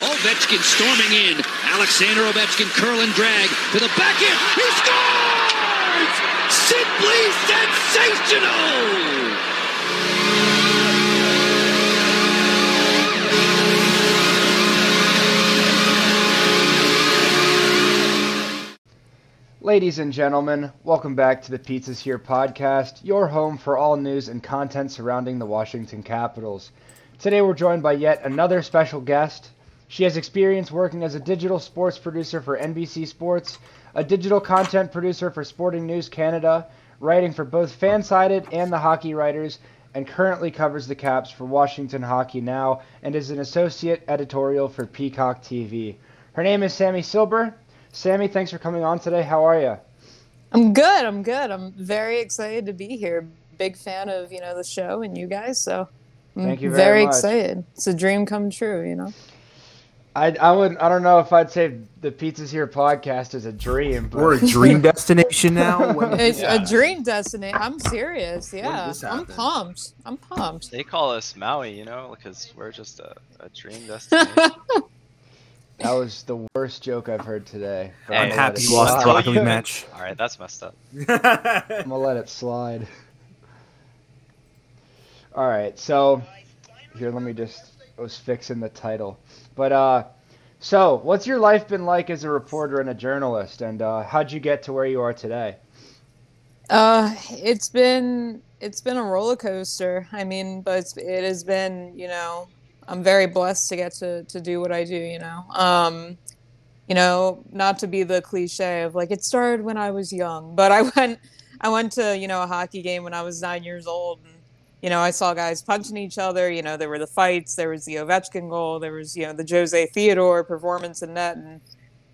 Ovechkin storming in. Alexander Ovechkin curl and drag to the back end. He scores! Simply sensational! Ladies and gentlemen, welcome back to the Pizzas Here podcast, your home for all news and content surrounding the Washington Capitals. Today we're joined by yet another special guest. She has experience working as a digital sports producer for NBC Sports, a digital content producer for Sporting News Canada, writing for both Fansided and the Hockey Writers, and currently covers the Caps for Washington Hockey Now and is an associate editorial for Peacock TV. Her name is Sammy Silber. Sammy, thanks for coming on today. How are you? I'm good. I'm good. I'm very excited to be here. Big fan of you know the show and you guys, so I'm Thank you very much. excited. It's a dream come true, you know. I, I would I don't know if I'd say the Pizzas Here podcast is a dream, but We're a dream destination now. When- It's Yeah. a dream destination. I'm serious. Yeah, I'm pumped. I'm pumped. They call us Maui, you know, because we're just a, a dream destination. that was the worst joke I've heard today. Hey, I'm I'm happy you lost the slide. rugby match. All right, that's messed up. I'm gonna let it slide. All right, so here, let me just. I was fixing the title, but uh, so what's your life been like as a reporter and a journalist, and uh, how'd you get to where you are today? Uh, it's been it's been a roller coaster. I mean, but it has been. You know, I'm very blessed to get to to do what I do. You know, um, you know, not to be the cliche of like it started when I was young, but I went I went to you know a hockey game when I was nine years old, and you know I saw guys punching each other. You know, there were the fights, there was the Ovechkin goal, there was you know the Jose Theodore performance in net, and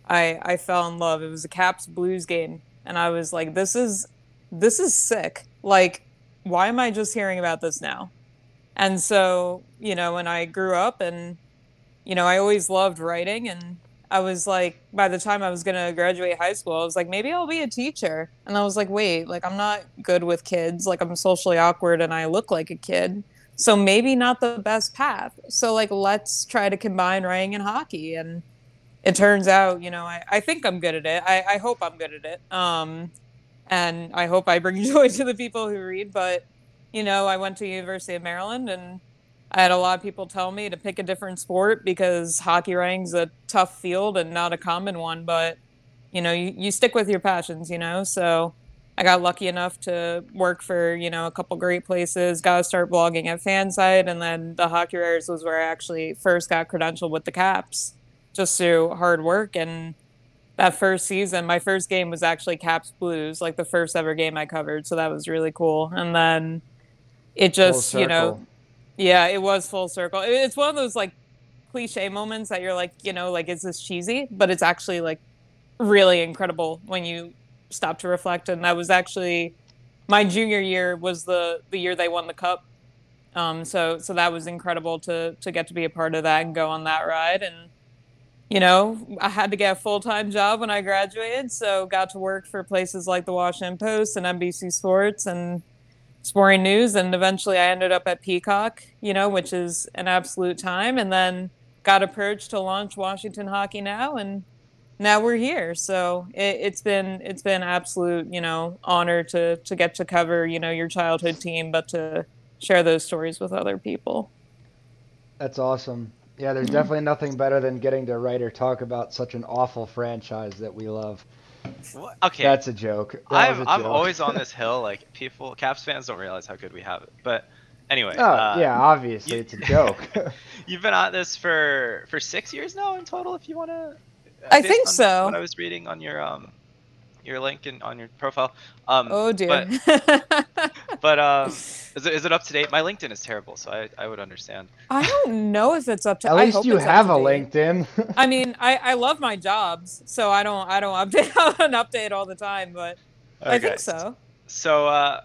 I I fell in love. It was a Caps Blues game, and I was like, this is this is sick. Like, why am I just hearing about this now? And so, you know, when I grew up and, you know, I always loved writing and I was like, by the time I was to graduate high school, I was like, maybe I'll be a teacher. And I was like, wait, like, I'm not good with kids. Like, I'm socially awkward and I look like a kid. So maybe not the best path. So, like, let's try to combine writing and hockey. And it turns out, you know, I, I think I'm good at it. I, I hope I'm good at it. Um, and I hope I bring joy to the people who read. But you know, I went to University of Maryland, and I had a lot of people tell me to pick a different sport because hockey writing's a tough field and not a common one. But you know, you, you stick with your passions, you know. So I got lucky enough to work for you know a couple great places. Got to start blogging at Fansided, and then the Hockey Writers was where I actually first got credentialed with the Caps, just through hard work and that first season, my first game was actually Caps Blues, like the first ever game I covered. So that was really cool. And then it just, you know. Yeah, it was full circle. It's one of those like cliche moments that you're like, you know, like, is this cheesy? But it's actually like really incredible when you stop to reflect. And that was actually my junior year was the the year they won the cup. Um, so so that was incredible to to get to be a part of that and go on that ride and you know, I had to get a full time job when I graduated, so got to work for places like the Washington Post and NBC Sports and Sporting News, and eventually I ended up at Peacock, you know, which is an absolute time, and then got approached to launch Washington Hockey Now, and now we're here. So it, it's been it's been absolute, you know, honor to to get to cover, you know, your childhood team, but to share those stories with other people. That's awesome. Yeah, there's mm-hmm. definitely nothing better than getting to write or talk about such an awful franchise that we love. What? Okay, That's a joke. That I'm a I'm joke. always on this hill. Like people, Caps fans don't realize how good we have it. But anyway, Oh uh, yeah, obviously you- it's a joke. you've been at this for for six years now in total. If you want to, I think so. What I was reading on your um your link and on your profile. Um, Oh dear. But, but um, is it, is it up to date? My LinkedIn is terrible, so I, I would understand. I don't know if it's up to. At I least hope you have a. LinkedIn. I mean, I, I love my jobs, so I don't I don't update an update all the time, but I think so. So, uh,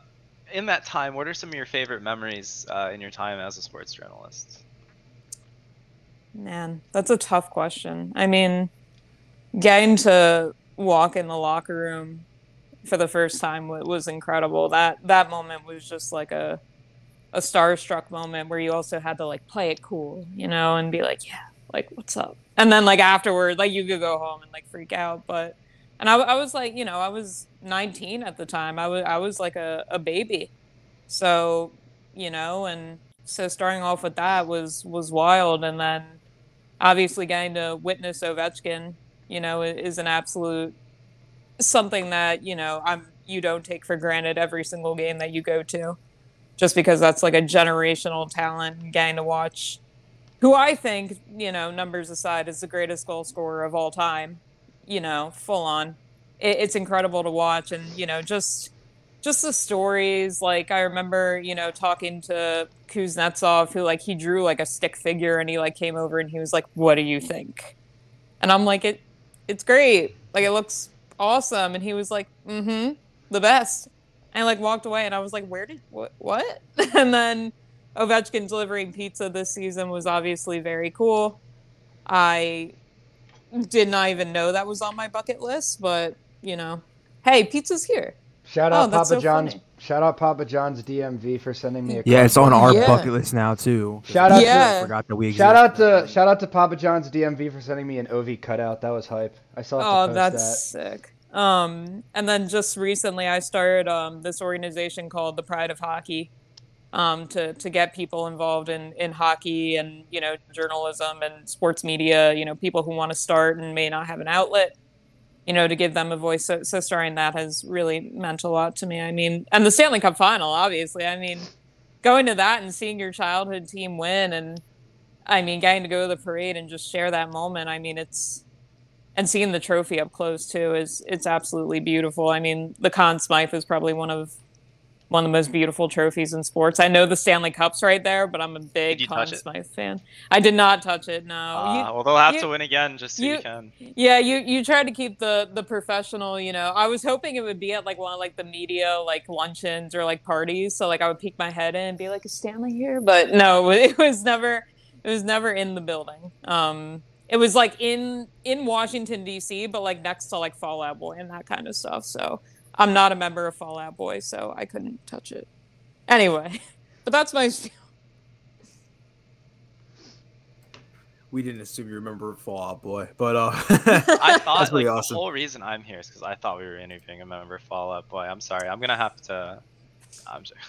in that time, what are some of your favorite memories uh, in your time as a sports journalist? Man, that's a tough question. I mean, getting to walk in the locker room for the first time wa- was incredible. That that moment was just like a a starstruck moment where you also had to like play it cool, you know, and be like, yeah, like what's up? And then like afterward, like you could go home and like freak out, but and I, I was like, you know, I was 19 at the time. I was I was like a, a baby, so you know, and so starting off with that was was wild, and then obviously getting to witness Ovechkin, you know, is an absolute something that you know I'm you don't take for granted every single game that you go to, just because that's like a generational talent getting to watch who I think, you know, numbers aside, is the greatest goal scorer of all time. You know, full on. It, it's incredible to watch, and you know, just just the stories. Like I remember, you know, talking to Kuznetsov, who like he drew like a stick figure, and he like came over and he was like, "What do you think?" And I'm like, "It, it's great. Like it looks awesome." And he was like, "Mm-hmm, the best." And I like walked away, and I was like, "Where did what what?" and then Ovechkin delivering pizza this season was obviously very cool. I did not even know that was on my bucket list, but you know, hey, pizza's here. Shout Oh, out that's Papa so John's. funny. Shout out Papa John's DMV for sending me a. Yeah, it's on our Yeah. bucket list now too. Shout out Yeah. to Forgot that we shout out to shout out to Papa John's DMV for sending me an OV cutout. That was hype. I saw. Oh, post that's that. sick. Um, and then just recently, I started um, this organization called the Pride of Hockey, um, to to get people involved in in hockey and you know journalism and sports media. You know, people who want to start and may not have an outlet. You know, to give them a voice. So, so that has really meant a lot to me. I mean, and the Stanley Cup final, obviously. I mean, going to that and seeing your childhood team win, and I mean, getting to go to the parade and just share that moment. I mean, it's and seeing the trophy up close too is it's absolutely beautiful. I mean, the Conn Smythe is probably one of one of the most beautiful trophies in sports. I know the Stanley Cup's right there, but I'm a big Conn? Smythe fan. I did not touch it. No. Uh, You- well, they'll have you- to win again just so you, you- can. yeah, you you tried to keep the the professional. You know, I was hoping it would be at like one of like the media like luncheons or like parties. So like I would peek my head in and be like, "Is Stanley here?" But no, it was never it was never in the building. Um, it was like in in Washington D.C., but like next to like Fallout Boy and that kind of stuff. So I'm not a member of Fallout Boy, so I couldn't touch it. Anyway, but that's my spiel. We didn't assume you remember Fallout Boy, but uh, I thought that's like awesome. the whole reason I'm here is because I thought we were interviewing a member of Fallout Boy. I'm sorry. I'm gonna have to. I'm sorry.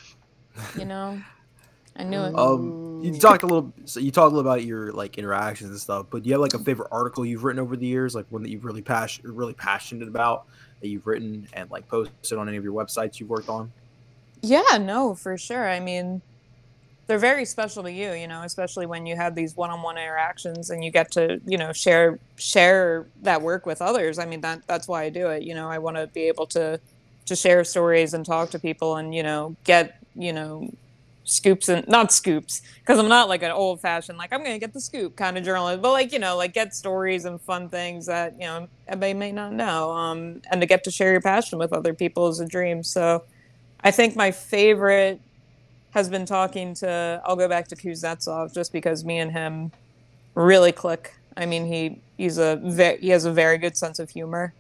You know, I knew it. Um, you talked a little. So you talked a little about your like interactions and stuff, but do you have like a favorite article you've written over the years, like one that you've really passionate, really passionate about that you've written and like posted on any of your websites you've worked on? Yeah, no, for sure. I mean, they're very special to you, you know, especially when you have these one-on-one interactions and you get to, you know, share share that work with others. I mean, that that's why I do it. You know, I want to be able to to share stories and talk to people and, you know, get, you know, scoops and not scoops because I'm not like an old-fashioned like I'm to get the scoop kind of journalist, but like, you know, like get stories and fun things that, you know, they may not know. Um and to get to share your passion with other people is a dream. So, I think my favorite has been talking to. I'll go back to Kuznetsov just because me and him really click. I mean, he he's a ve- he has a very good sense of humor,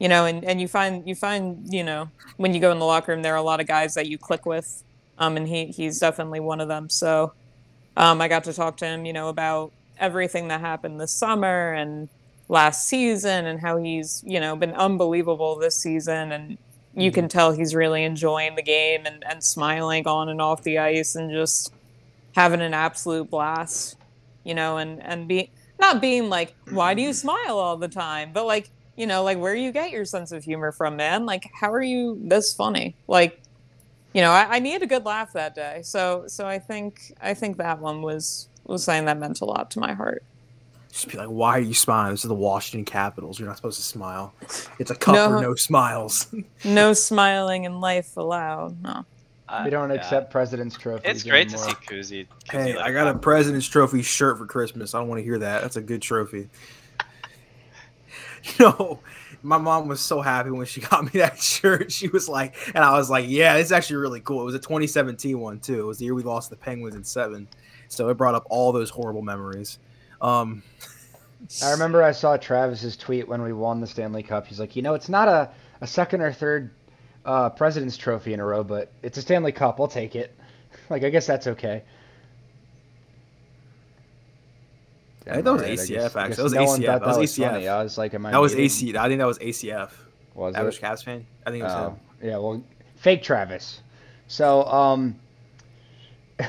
you know, and, and you find you find you know when you go in the locker room there are a lot of guys that you click with, um, and he he's definitely one of them. So, um, I got to talk to him, you know, about everything that happened this summer and last season and how he's you know been unbelievable this season. And you can tell he's really enjoying the game and, and smiling on and off the ice and just having an absolute blast you know and and be not being like why do you smile all the time? But like you know like where you get your sense of humor from man. Like how are you this funny? Like you know I, I needed a good laugh that day so so i think i think that one was was something that meant a lot to my heart Just be like, why are you smiling? This is the Washington Capitals. You're not supposed to smile. It's a cup No. for no smiles. no smiling in life allowed no Uh, We don't yeah. accept president's trophies. It's great to see Kuzi. Kuzi hey, like I got a. President's Trophy shirt for Christmas. I don't want to hear that. That's a good trophy. You know, my mom was so happy when she got me that shirt. She was like, and I was like, yeah, it's actually really cool. It was a 2017 one too. It was the year we lost the Penguins in seven, so it brought up all those horrible memories. Um, I remember I saw Travis's tweet when we won the Stanley Cup. He's like, you know, it's not a, a second or third uh, President's Trophy in a row, but it's a Stanley Cup. I'll take it. Like, I guess that's okay. I think that was Right, ACF, guess- actually. That was no ACF. thought That was funny. ACF. I was like, am I That was muted? AC. I think that was ACF. Was Average it? Cavs fan. I think it was Oh, him. yeah. Well, fake Travis. So, um,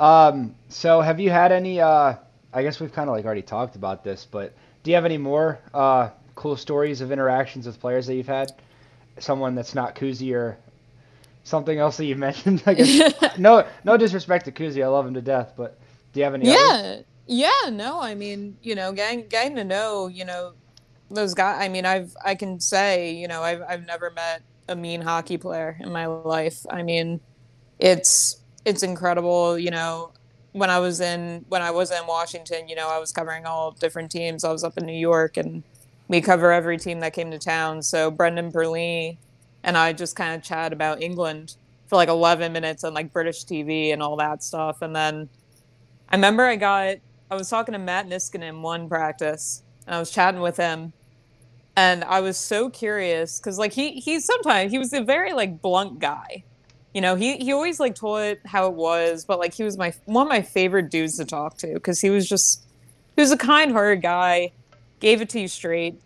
um, so have you had any? Uh, I guess we've kind of like already talked about this, but do you have any more uh, cool stories of interactions with players that you've had? Someone that's not Kuzi or something else that you mentioned? I guess. no, no disrespect to Kuzi. I love him to death, but do you have any? others? Yeah no i mean you know getting getting to know you know those guys i mean i've i can say you know i've, I've never met a mean hockey player in my life. I mean it's it's incredible you know when i was in when i was in washington you know i was covering all different teams. I was up in new york and we cover every team that came to town. So brendan Perlini and i just kind of chat about england for like 11 minutes on like british tv and all that stuff. And then I remember I got I was talking to Matt Niskanen in one practice and I was chatting with him and I was so curious because like he he sometimes he was a very like blunt guy. You know, he he always like told it how it was, but like he was my one of my favorite dudes to talk to because he was just he was a kind-hearted guy, gave it to you straight.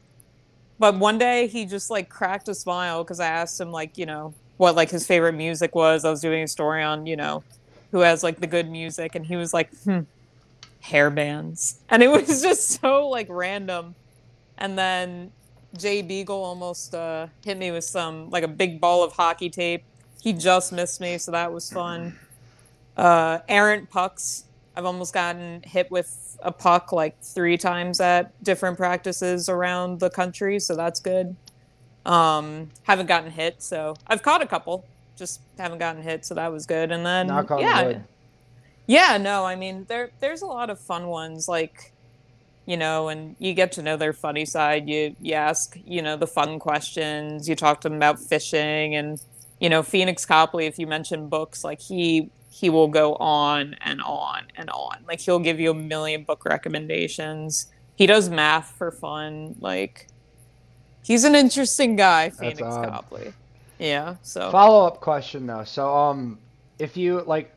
But one day he just like cracked a smile because I asked him like you know what like his favorite music was. I was doing a story on you know who has like the good music and he was like hmm hair bands. And it was just so like random. And then jay beagle almost uh hit me with some like a big ball of hockey tape. He just missed me so that was fun. Uh errant pucks. I've almost gotten hit with a puck like three times at different practices around the country so that's good. Um haven't gotten hit so i've caught a couple. Just haven't gotten hit so that was good. And then yeah. wood. Yeah, no, I mean there there's a lot of fun ones like you know, and you get to know their funny side. You you ask, you know, the fun questions, you talk to them about fishing and you know, Phoenix Copley, if you mention books, like he he will go on and on and on. Like he'll give you a million book recommendations. He does math for fun. Like he's an interesting guy, Phoenix. Copley. Yeah. So Follow up question though. So, um, if you like,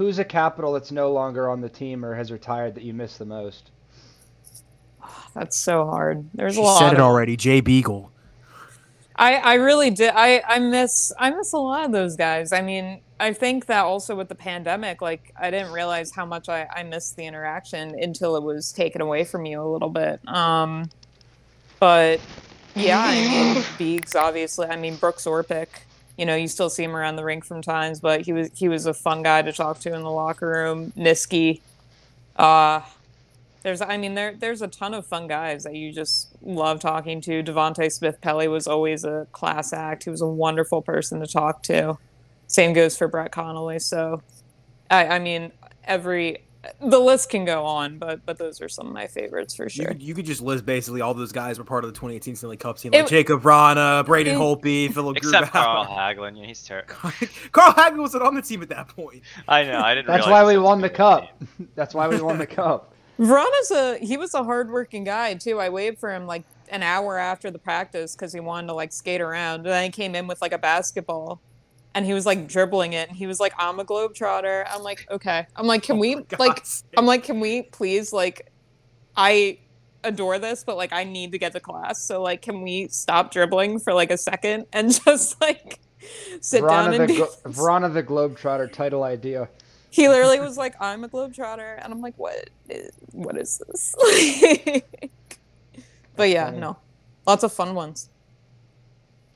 who's a capital that's no longer on the team or has retired that you miss the most? that's so hard. There's She a lot. You said it of- already. Jay Beagle. I, I really did. I, I miss I miss a lot of those guys. I mean, I think that also with the pandemic, like I didn't realize how much I, I missed the interaction until it was taken away from you a little bit. Um, but yeah, I mean, Beegs obviously. I mean, Brooks Orpik. You know, you still see him around the rink from times, but he was he was a fun guy to talk to in the locker room. Niski. Uh, there's, I mean, there there's a ton of fun guys that you just love talking to. Devante Smith Pelly was always a class act. He was a wonderful person to talk to. Same goes for Brett Connolly. So, I, I mean, every the list can go on, but but those are some of my favorites for You, sure. could, you could just list basically all those guys were part of the 2018 Stanley Cup team, like It- Jakub Vrana, Braden it- Holtby, Philip Except Carl Grubauer. Hagelin. Yeah, he's terrible. Carl Hagelin wasn't on the team at that point. I know. I didn't. That's why we won on the team. cup. That's why we won the cup. Veronica's a he was a hardworking guy too. I waited for him like an hour after the practice because he wanted to like skate around. And then he came in with like a basketball, and he was like dribbling it. And he was like, "I'm a globetrotter." I'm like, "Okay." I'm like, "Can oh we Oh For like?" Sake. I'm like, "Can we please like?" I adore this, but like I need to get to class. So like, can we stop dribbling for like a second and just like sit down Vrana and the, be? Glo- Vrana the Globetrotter title idea. he literally was like, "I'm a globetrotter," and I'm like, "What? Is, what is this?" but yeah, no, lots of fun ones.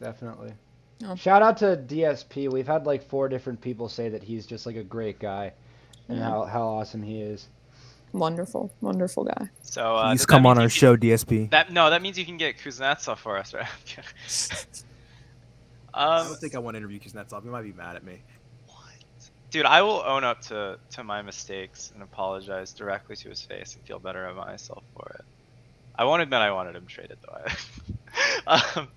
Definitely. Oh. Shout out to DSP. We've had like four different people say that he's just like a great guy and Yeah. how, how awesome he is. Wonderful, wonderful guy. So uh, Please does that come on our you show, DSP. That no, that means you can get Kuznetsov for us, right? I um, don't think I want to interview Kuznetsov. He might be mad at me. What? Dude, I will own up to, to my mistakes and apologize directly to his face and feel better about myself for it. I won't admit I wanted him traded though. um,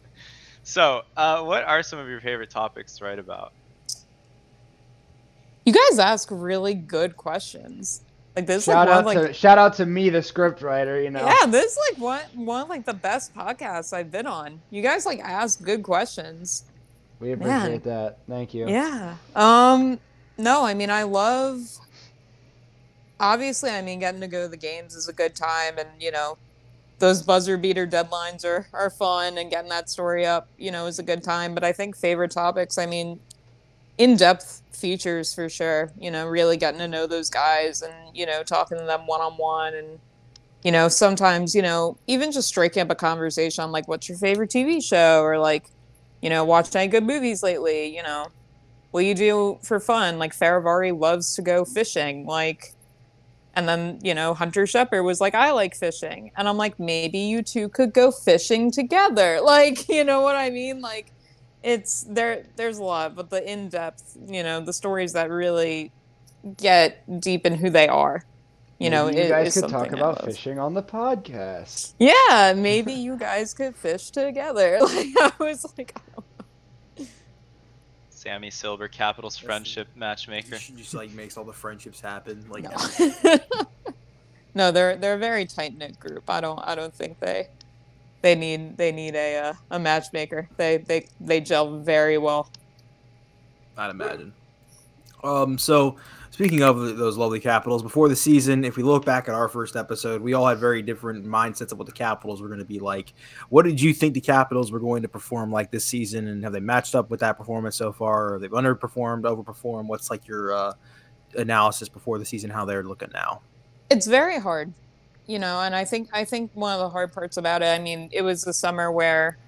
so, uh, what are some of your favorite topics to write about? You guys ask really good questions. Like this, Shout like one out of, like to shout out to me, the script writer. You know. yeah, this is like one one of like the best podcasts I've been on. You guys like ask good questions. We Man. appreciate that. Thank you. Yeah. Um no, I mean I love obviously, I mean, getting to go to the games is a good time, and you know, those buzzer beater deadlines are are fun, and getting that story up, you know, is a good time. But I think favorite topics, I mean, in depth features for sure. You know, really getting to know those guys, and you know, talking to them one on one, and you know, sometimes you know, even just striking up a conversation on like, what's your favorite TV show, or like, you know, watched any good movies lately, you know. What you do for fun? Like Fehervary loves to go fishing. Like and then, you know, Hunter Shepard was like, I like fishing. And I'm like, maybe you two could go fishing together. Like, you know what I mean? Like, it's there, there's a lot, but the in depth, you know, the stories that really get deep in who they are. You know, Maybe you it- guys could talk about fishing on the podcast. Yeah, maybe you guys could fish together. Like, I was like, Sammy Silber, Capitals friendship matchmaker. She just like makes all the friendships happen. Like no. no, they're they're a very tight knit group. I don't I don't think they they need they need a uh, a matchmaker. They they they gel very well. I'd imagine. Um, so speaking of those lovely Capitals, before the season, if we look back at our first episode, we all had very different mindsets of what the Capitals were going to be like. What did you think the Capitals were going to perform like this season, and have they matched up with that performance so far? Or they've underperformed, overperformed? What's like your uh, analysis before the season? How they're looking now? It's very hard, you know, and I think I think one of the hard parts about it. I mean, it was the summer where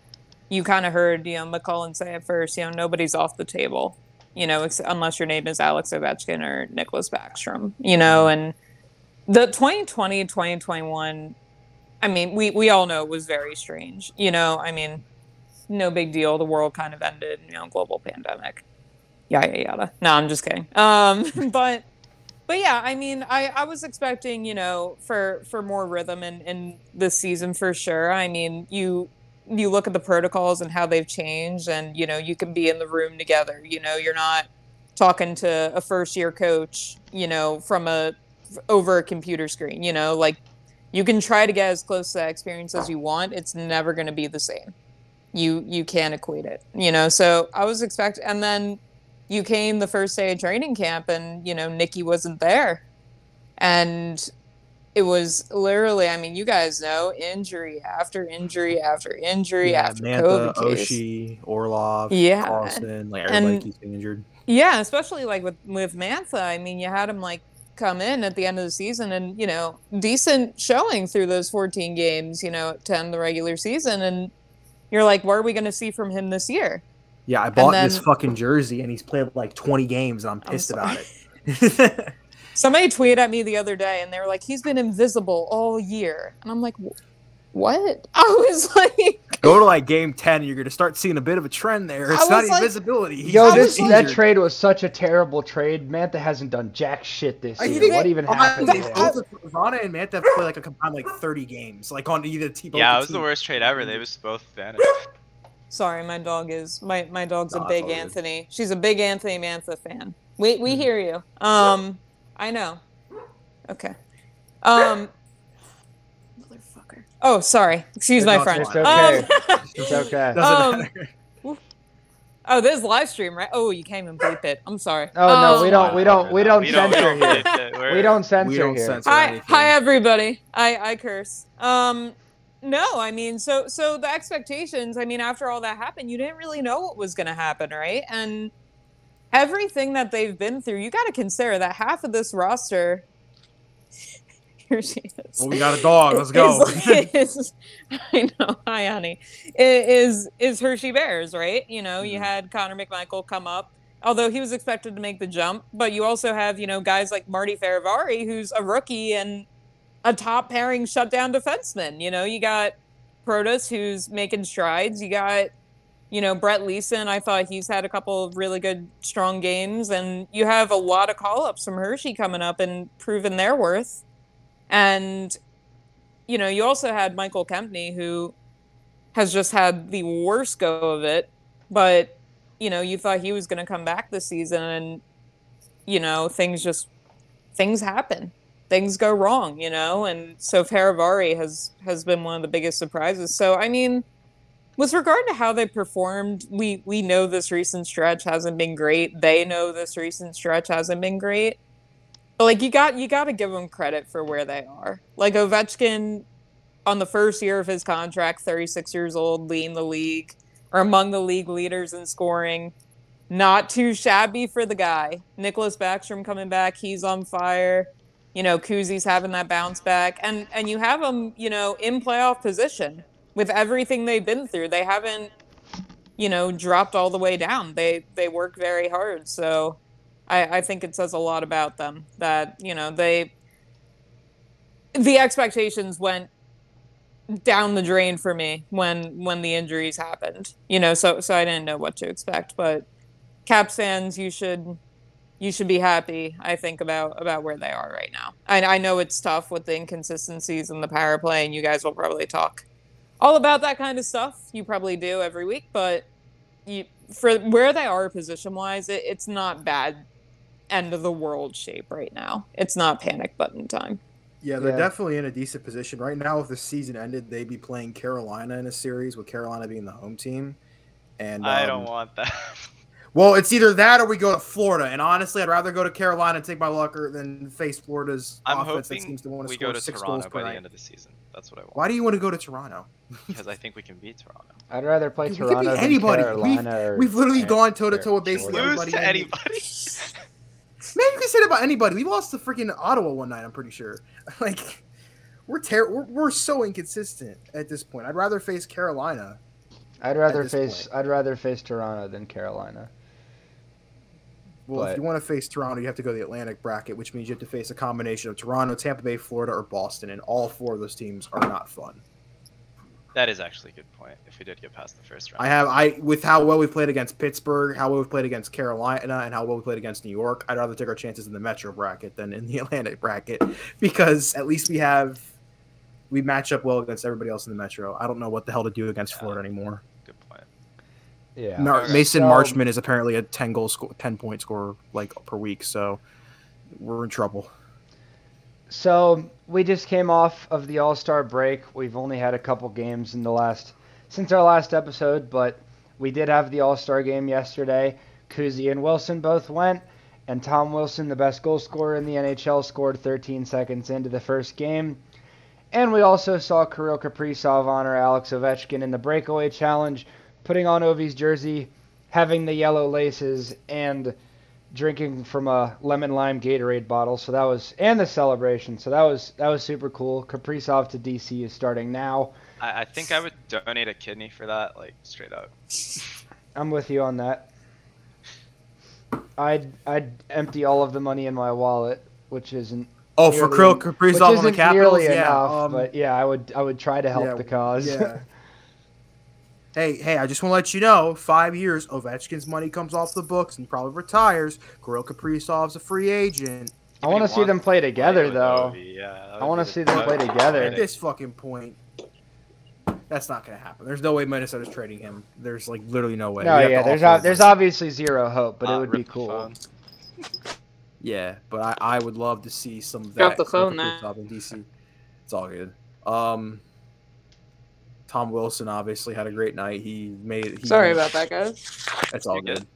you kind of heard you know MacLellan say at first, you know, nobody's off the table, you know, ex- unless your name is Alex Ovechkin or Nicklas Backstrom, you know, and the 2020 2021 I mean, we we all know it was very strange. You know, I mean, no big deal. The world kind of ended, you know, global pandemic. Yada yada. No, I'm just kidding. Um, but but yeah, I mean, I I was expecting, you know, for for more rhythm in in this season for sure. I mean, you you look at the protocols and how they've changed and you know, you can be in the room together. You know, you're not talking to a first year coach, you know, from a over a computer screen, you know, like you can try to get as close to that experience as you want. It's never going to be the same. You you can't equate it, you know. So I was expecting, and then you came the first day of training camp, and you know Nikki wasn't there, and it was literally. I mean, you guys know injury after injury after injury after Mantha, COVID case. Oshie, Orlov, Yeah. Carlson, like everybody And- keeps getting injured. Yeah, especially like with with Mantha. I mean, you had him like come in at the end of the season and you know decent showing through those 14 games, you know, to end the regular season, and you're like, what are we going to see from him this year? Yeah, I bought this fucking jersey and he's played like 20 games and I'm I'm pissed about it. Somebody tweeted at me the other day, and they were like, he's been invisible all year, and I'm like, what? I was like, Go to like game 10 and you're going to start seeing a bit of a trend there. It's not like- invisibility. He's Yo, this was that injured. trade was such a terrible trade. Mantha hasn't done jack shit this year. think- What even Oh, happened? they to him? both- and Mantha played like a combined like 30 games, like on either team. Yeah, it was the worst trade ever. They was both vanished. sorry, my dog is my my dog's Nah, a big. Anthony. She's a big Anthony Mantha fan. We we Mhm. hear you. Um, I know. Okay. Um, motherfucker. Oh, sorry. Excuse It's my not- friend. it's okay. Um, It's okay. Doesn't Um, matter. oh, this is live stream, right? Oh, you can't even bleep it. I'm sorry. Oh no, we Um, don't. We don't. We don't We don't- censor we don't here. We're- We don't censor We don't here. censor hi anything. hi everybody i i curse um no i mean so so the expectations i mean after all that happened you didn't really know what was going to happen right and everything that they've been through you got to consider that half of this roster here she is Well, we got a dog. Let's go. is, is- I know. Hi, honey. Is is Hershey Bears right? You know, you Mhm. had Connor McMichael come up, although he was expected to make the jump. But you also have you know guys like Marty Fehervary, who's a rookie and a top pairing shutdown defenseman. You know, you got Protas, who's making strides. You got you know Brett Leason. I thought he's had a couple of really good, strong games, and you have a lot of call ups from Hershey coming up and proving their worth. And you know, you also had Michael Kempny, who has just had the worst go of it. But you know, you thought he was going to come back this season, and you know, things just things happen, things go wrong, you know. And so Fehervary has has been one of the biggest surprises. So I mean, with regard to how they performed, we we know this recent stretch hasn't been great. They know this recent stretch hasn't been great. But like you got you got to give them credit for where they are. Like Ovechkin, on the first year of his contract, 36 years old, leading the league or among the league leaders in scoring. Not too shabby for the guy. Nicklas Backstrom coming back, he's on fire. You know, Kuzi's having that bounce back, and and you have them, you know, in playoff position with everything they've been through. They haven't, you know, dropped all the way down. They they work very hard. So, I I think it says a lot about them that you know they. The expectations went down the drain for me when when the injuries happened. You know, so so I didn't know what to expect. But Caps fans, you should you should be happy. I think about about where they are right now. I I know it's tough with the inconsistencies in the power play, and you guys will probably talk all about that kind of stuff. You probably do every week, but you for where they are position wise, it, it's not bad. End of the world shape right now. It's not panic button time. Yeah, they're Yeah. definitely in a decent position right now. If the season ended, they'd be playing Carolina in a series with Carolina being the home team. And I um, don't want that. Well, it's either that or we go to Florida. And honestly, I'd rather go to Carolina and take my lucker than face Florida's I'm offense that seems to want to score to six Toronto goals per by the night. end of the season. That's what I want. Why do you want to go to Toronto? Because I think we can beat Toronto. I'd rather play Dude, we could Toronto beat than anybody. Carolina or We've literally San- gone toe to or toe with basically Florida. Lose everybody. to in the- anybody. Man, you can say that about anybody. We lost to freaking Ottawa one night. I'm pretty sure. Like, we're ter- we're, we're so inconsistent at this point. I'd rather face Carolina. I'd rather this face point. I'd rather face Toronto than Carolina. Well, But- if you want to face Toronto, you have to go to the Atlantic bracket, which means you have to face a combination of Toronto, Tampa Bay, Florida, or Boston, and all four of those teams are not fun. that is actually a good point. If we did get past the first round. I have I with how well we played against Pittsburgh, how well we played against Carolina, and how well we played against New York. I'd rather take our chances in the Metro bracket than in the Atlantic bracket because at least we have we match up well against everybody else in the Metro. I don't know what the hell to do against Yeah. Florida anymore. Good point. Yeah. Mar- Okay. Mason So- Marchment is apparently a ten goal score, ten point scorer like per week, so we're in trouble. So we just came off of the All Star break. We've only had a couple games in the last since our last episode, but we did have the All Star game yesterday. Kuzi and Wilson both went, and Tom Wilson, the best goal scorer in the NHL, scored 13 seconds into the first game. And we also saw Kirill Kaprizov honor Alex Ovechkin in the breakaway challenge, putting on Ovi's jersey, having the yellow laces, and drinking from a lemon lime Gatorade bottle. So that was and the celebration. So that was that was super cool. Kaprizov to DC is starting now. I, I think I would donate a kidney for that, like straight up. I'm with you on that. I'd I'd empty all of the money in my wallet, which isn't Oh, for nearly- Kirill which Kaprizov on the isn't Capitals, nearly yeah. enough. um, but yeah, I would I would try to help yeah, the cause. yeah. Hey, hey! I just want to let you know, five years, Ovechkin's money comes off the books and he probably retires. Kirill Kaprizov's a free agent. I want to see them play together with though. Yeah, I wanna see them play together. At this fucking point, that's not gonna happen. There's no way Minnesota's trading him. There's like literally no way. No, yeah, there's offer ob- him, there's obviously zero hope, but it Uh, would be cool. Yeah, but I, I would love to see some of that. Drop the phone now. In DC. It's all good. Um, Tom Wilson obviously had a great night. He made. He Sorry about that, guys. That's all good. good.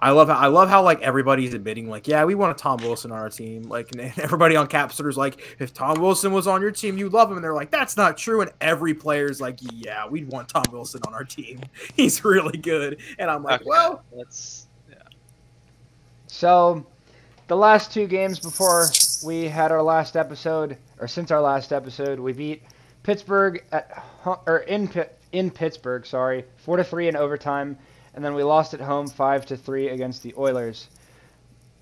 I love how I love how like everybody's admitting like yeah we want a Tom Wilson on our team like and everybody on Capsters like if Tom Wilson was on your team you love him and they're like that's not true and every player's like yeah we'd want Tom Wilson on our team he's really good and I'm like Okay, well let's. Yeah. So, the last two games before we had our last episode, or since our last episode, we beat Pittsburgh at or in in Pittsburgh, sorry, four to three in overtime, and then we lost at home five to three against the Oilers.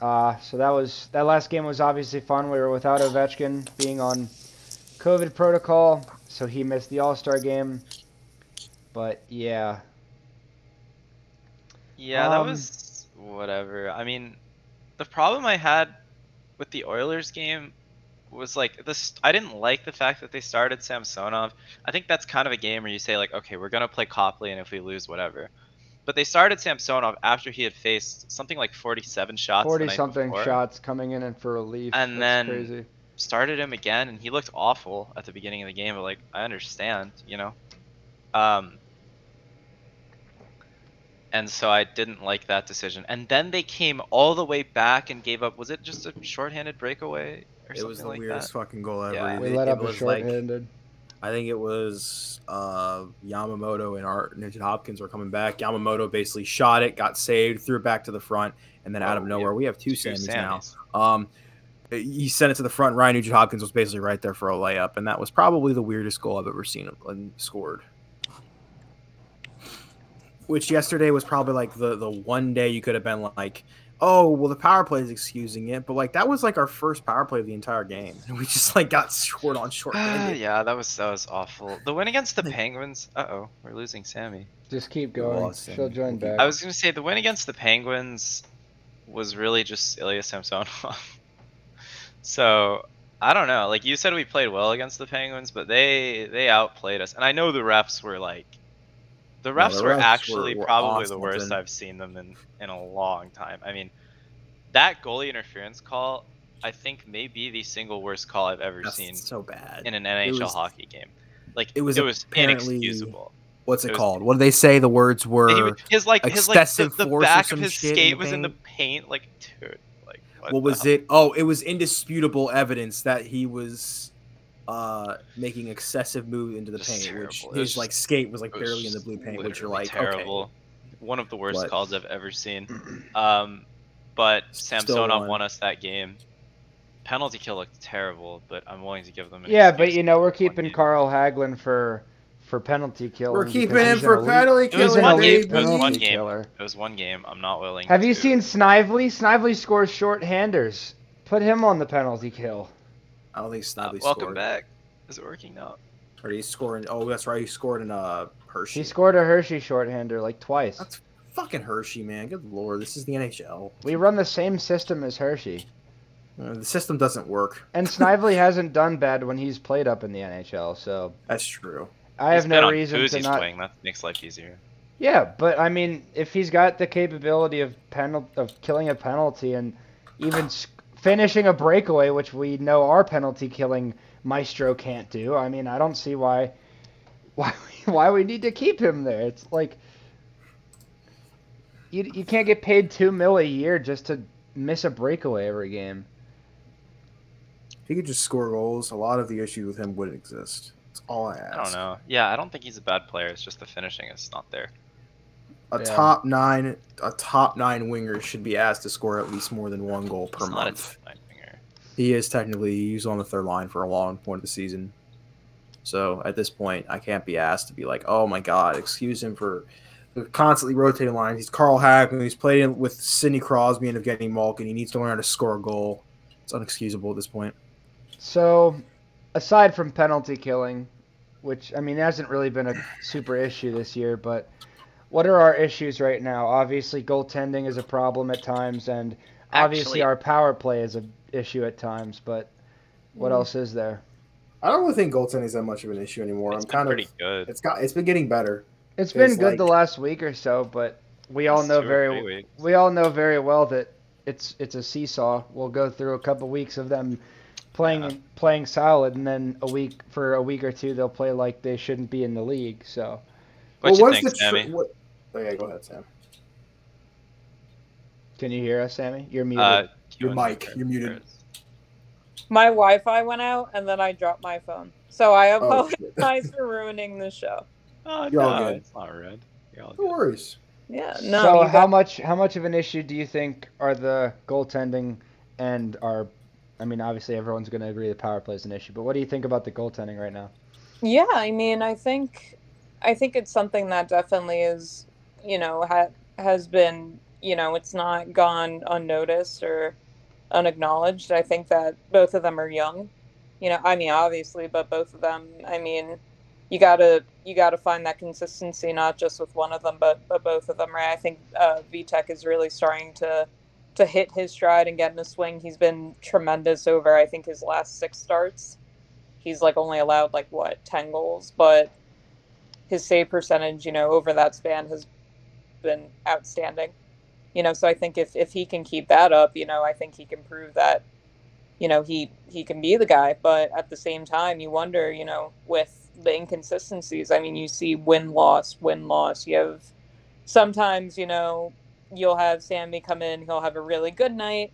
Uh, so that was that last game was obviously fun. We were without Ovechkin being on COVID protocol, so he missed the All Star game. But yeah, Yeah, that Um, was whatever. I mean, the problem I had with the Oilers game was like this. I didn't like the fact that they started Samsonov. I think that's kind of a game where you say like, okay, we're gonna play Copley, and if we lose, whatever. But they started Samsonov after he had faced something like 47 shots. forty something before. shots coming in and for relief. And That's then- crazy. started him again and he looked awful at the beginning of the game but like i understand you know um and so I didn't like that decision. And then they came all the way back and gave up. Was it just a shorthanded breakaway or It something was the like weirdest that? fucking goal ever. Yeah. We It- let it up a was like- I think it was uh, Yamamoto and Art Nugent Hopkins were coming back. Yamamoto basically shot it, got saved, threw it back to the front, and then out of Oh, nowhere, yeah. we have two, Two Sammys now. Um, he sent it to the front. Ryan Nugent Hopkins was basically right there for a layup, and that was probably the weirdest goal I've ever seen him scored. Which yesterday was probably like the the one day you could have been like, oh well, the power play is excusing it, but like that was like our first power play of the entire game, and we just like got short on short. yeah, that was that was awful. The win against the Penguins. Uh oh, we're losing Sammy. Just keep going. lost She'll join back. I was gonna say the win against the Penguins was really just Ilya Samsonov. so I don't know. Like you said, we played well against the Penguins, but they they outplayed us. And I know the refs were like, the No, refs were actually were- were probably the worst and- I've seen them in in a long time. I mean, that goalie interference call, I think may be the single worst call I've ever That's seen so bad. in an NHL was- hockey game. Like it was it was inexcusable. What's it it was- called? What did they say? The words were. He was- his like his like the, the back of his in skate the was in the paint? paint. Like, dude, like what, what was hell? it? Oh, it was indisputable evidence that he was uh making excessive move into the Just paint, terrible. which It was his like skate was like It was barely in the just blue paint, which you're literally like terrible. okay. One of the worst But- calls I've ever seen. Um, but Still Samsonov won. won us that game. Penalty kill looked terrible, but I'm willing to give them. An yeah, but excuse you know we're one keeping game. Carl Hagelin for for penalty killing. We're because keeping him he's an for elite- penalty It was He's one game. It was penalty one game. killer. It was one game. I'm not willing. Have you to- seen Snively? Snively scores short-handers. Put him on the penalty kill. I don't think Uh, welcome scored. back. Is it working now? Or he's scoring. Oh, that's right. He scored in uh Hershey. He scored a Hershey shorthander like twice. That's fucking Hershey, man. Good lord, this is the NHL. We run the same system as Hershey. Uh, the system doesn't work. And Snively hasn't done bad when he's played up in the NHL, so That's true. I have no on reason booze to he's not. playing. That makes life easier. Yeah, but I mean, if he's got the capability of penal of killing a penalty and even s- finishing a breakaway, which we know our penalty killing maestro can't do, I mean, I don't see why why why we need to keep him there. It's like you you can't get paid two mil a year just to miss a breakaway every game. If he could just score goals, a lot of the issue with him wouldn't exist. That's all I ask. I don't know. Yeah, I don't think he's a bad player. It's just the finishing is not there. A Yeah. top nine, a top nine winger should be asked to score at least more than one goal per He's not a month. top nine winger. He is technically he's on the third line for a long point of the season. So at this point, I can't be asked to be like, oh my god, excuse him for constantly rotating lines. He's Carl Hagelin. He's played in with Sidney Crosby and Evgeny Malkin. He needs to learn how to score a goal. It's unexcusable at this point. So, aside from penalty killing, which I mean hasn't really been a super issue this year, but what are our issues right now? Obviously, goaltending is a problem at times, and obviously Actually- our power play is an issue at times. But what Mm. else is there? I don't really think goaltending is that much of an issue anymore. It's I'm been kind pretty of good. it's got it's been getting better. It's It's been good the last week or so, but we all know very weeks. we all know very well that it's it's a seesaw. We'll go through a couple weeks of them playing Yeah. playing solid, and then a week for a week or two they'll play like they shouldn't be in the league. So. What you what's think, the Sammy? what? Oh yeah, go ahead, Sam. Can you hear us, Sammy? You're muted. Uh, Your mic, first. you're muted. My Wi-Fi went out, and then I dropped my phone. So I Oh, apologize for ruining the show. Oh, You're all good. it's not red. You're all no good. worries. Yeah, no. so how got- much how much of an issue do you think are the goaltending and our I mean obviously everyone's going to agree the power play is an issue, but what do you think about the goaltending right now? Yeah, I mean, I think, I think it's something that definitely is, you know, ha- has been, you know, it's not gone unnoticed or unacknowledged. I think that both of them are young, you know. I mean, obviously, but both of them. I mean, you gotta you gotta find that consistency, not just with one of them, but but both of them, right? I think uh, Vitek is really starting to to hit his stride and get in a swing. He's been tremendous over, I think, his last six starts he's like only allowed like what 10 goals but his save percentage you know over that span has been outstanding you know so i think if if he can keep that up you know i think he can prove that you know he he can be the guy but at the same time you wonder you know with the inconsistencies i mean you see win loss win loss you have sometimes, you know, you'll have Sammy come in, he'll have a really good night,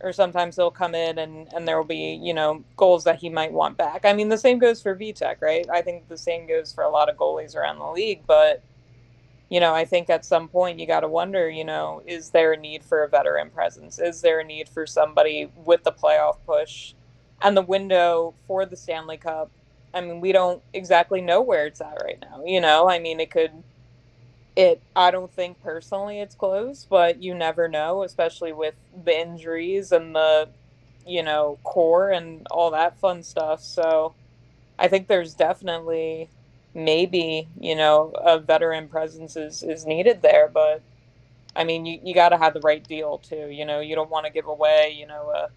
or sometimes he'll come in and, and there will be, you know, goals that he might want back. I mean, the same goes for Vitek, right? I think the same goes for a lot of goalies around the league, but you know, I think at some point you got to wonder, you know, is there a need for a veteran presence? Is there a need for somebody with the playoff push and the window for the Stanley Cup? I mean, we don't exactly know where it's at right now. You know, I mean, it could, it, I don't think personally it's close, but you never know, especially with the injuries and the, you know, core and all that fun stuff. So I think there's definitely maybe you know a veteran presence is is needed there but i mean you, you got to have the right deal too you know you don't want to give away you know a,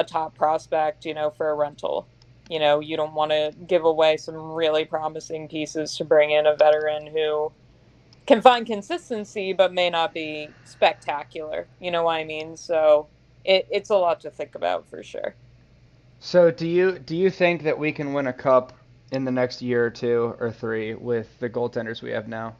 a top prospect you know for a rental. You know you don't want to give away some really promising pieces to bring in a veteran who can find consistency but may not be spectacular you know what i mean? So it, it's a lot to think about for sure. So do you do you think that we can win a cup in the next year or two or three with the goaltenders we have now?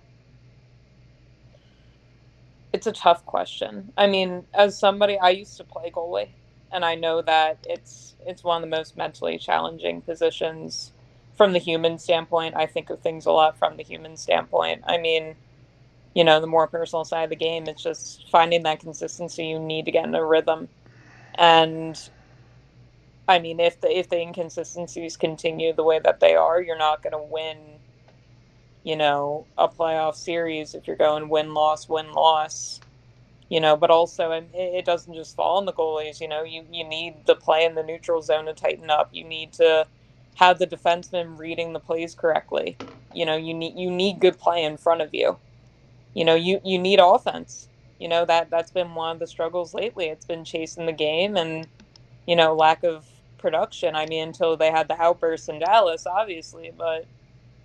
It's a tough question. I mean, as somebody I used to play goalie and I know that it's it's one of the most mentally challenging positions from the human standpoint. I think of things a lot from the human standpoint. I mean, you know, the more personal side of the game, it's just finding that consistency you need to get in a rhythm. And I mean, if the if the inconsistencies continue the way that they are, you're not going to win. You know, a playoff series if you're going win loss win loss. You know, but also it, it doesn't just fall on the goalies. You know, you you need the play in the neutral zone to tighten up. You need to have the defenseman reading the plays correctly. You know, you need you need good play in front of you. You know, you you need offense. You know that that's been one of the struggles lately. It's been chasing the game and you know lack of production. I mean, until they had the outbursts in Dallas, obviously, but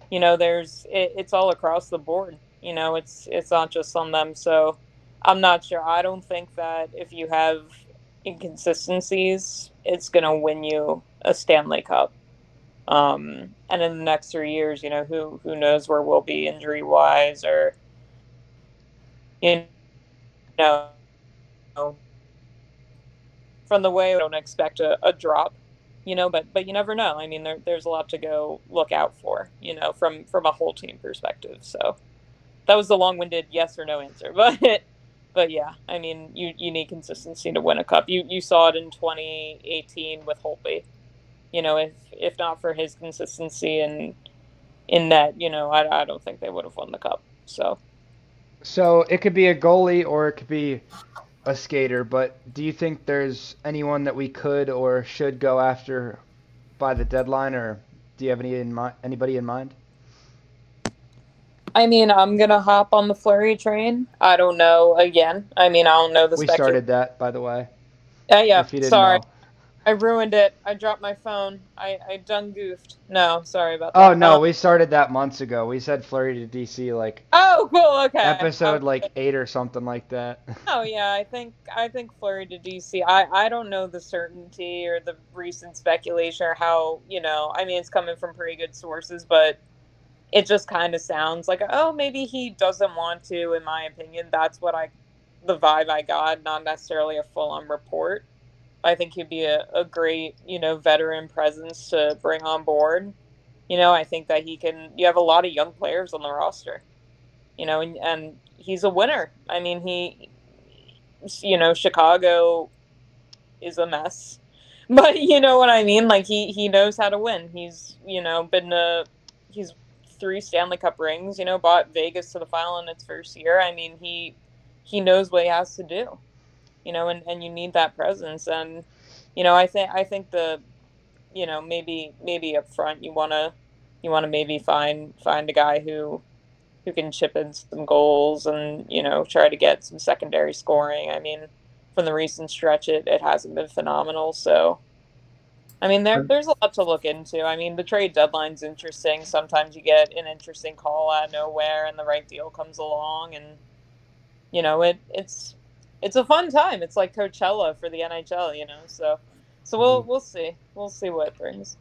you know, there's it, it's all across the board. You know, it's it's not just on them. So I'm not sure. I don't think that if you have inconsistencies, it's gonna win you a Stanley Cup. Um, and in the next three years, you know, who who knows where we'll be injury wise or you know from the way I don't expect a, a drop you know but but you never know. I mean there, there's a lot to go look out for you know from from a whole team perspective. So that was the long-winded yes or no answer but but yeah i mean you you need consistency to win a cup. You you saw it in 2018 with holtby. You know if if not for his consistency and in that you know i, I don't think they would have won the cup. So so it could be a goalie or it could be a skater, but do you think there's anyone that we could or should go after by the deadline, or do you have any in mi- anybody in mind? I mean, I'm gonna hop on the Fleury train. I don't know. Again, I mean, I don't know the. We started that, by the way. Uh, yeah, yeah. Sorry. Know. I ruined it. I dropped my phone. I, I done goofed. No, sorry about that. Oh no, um, we started that months ago. We said Fleury to DC like Oh cool, okay. Episode okay. like eight or something like that. Oh yeah, I think I think Fleury to DC. I, I don't know the certainty or the recent speculation or how, you know, I mean it's coming from pretty good sources, but it just kind of sounds like oh maybe he doesn't want to in my opinion. That's what I the vibe I got, not necessarily a full on report. I think he'd be a, a great, you know, veteran presence to bring on board. You know, I think that he can. You have a lot of young players on the roster. You know, and, and he's a winner. I mean, he, you know, Chicago is a mess, but you know what I mean. Like he he knows how to win. He's you know been a he's three Stanley Cup rings. You know, bought Vegas to the final in its first year. I mean, he he knows what he has to do you know, and, and you need that presence. And, you know, I think, I think the, you know, maybe, maybe up front you want to, you want to maybe find, find a guy who, who can chip in some goals and, you know, try to get some secondary scoring. I mean, from the recent stretch, it, it hasn't been phenomenal. So, I mean, there, there's a lot to look into. I mean, the trade deadline's interesting. Sometimes you get an interesting call out of nowhere, and the right deal comes along, and you know, it it's it's a fun time. It's like Coachella for the NHL, you know. So, so we'll mm-hmm. we'll see. We'll see what it brings.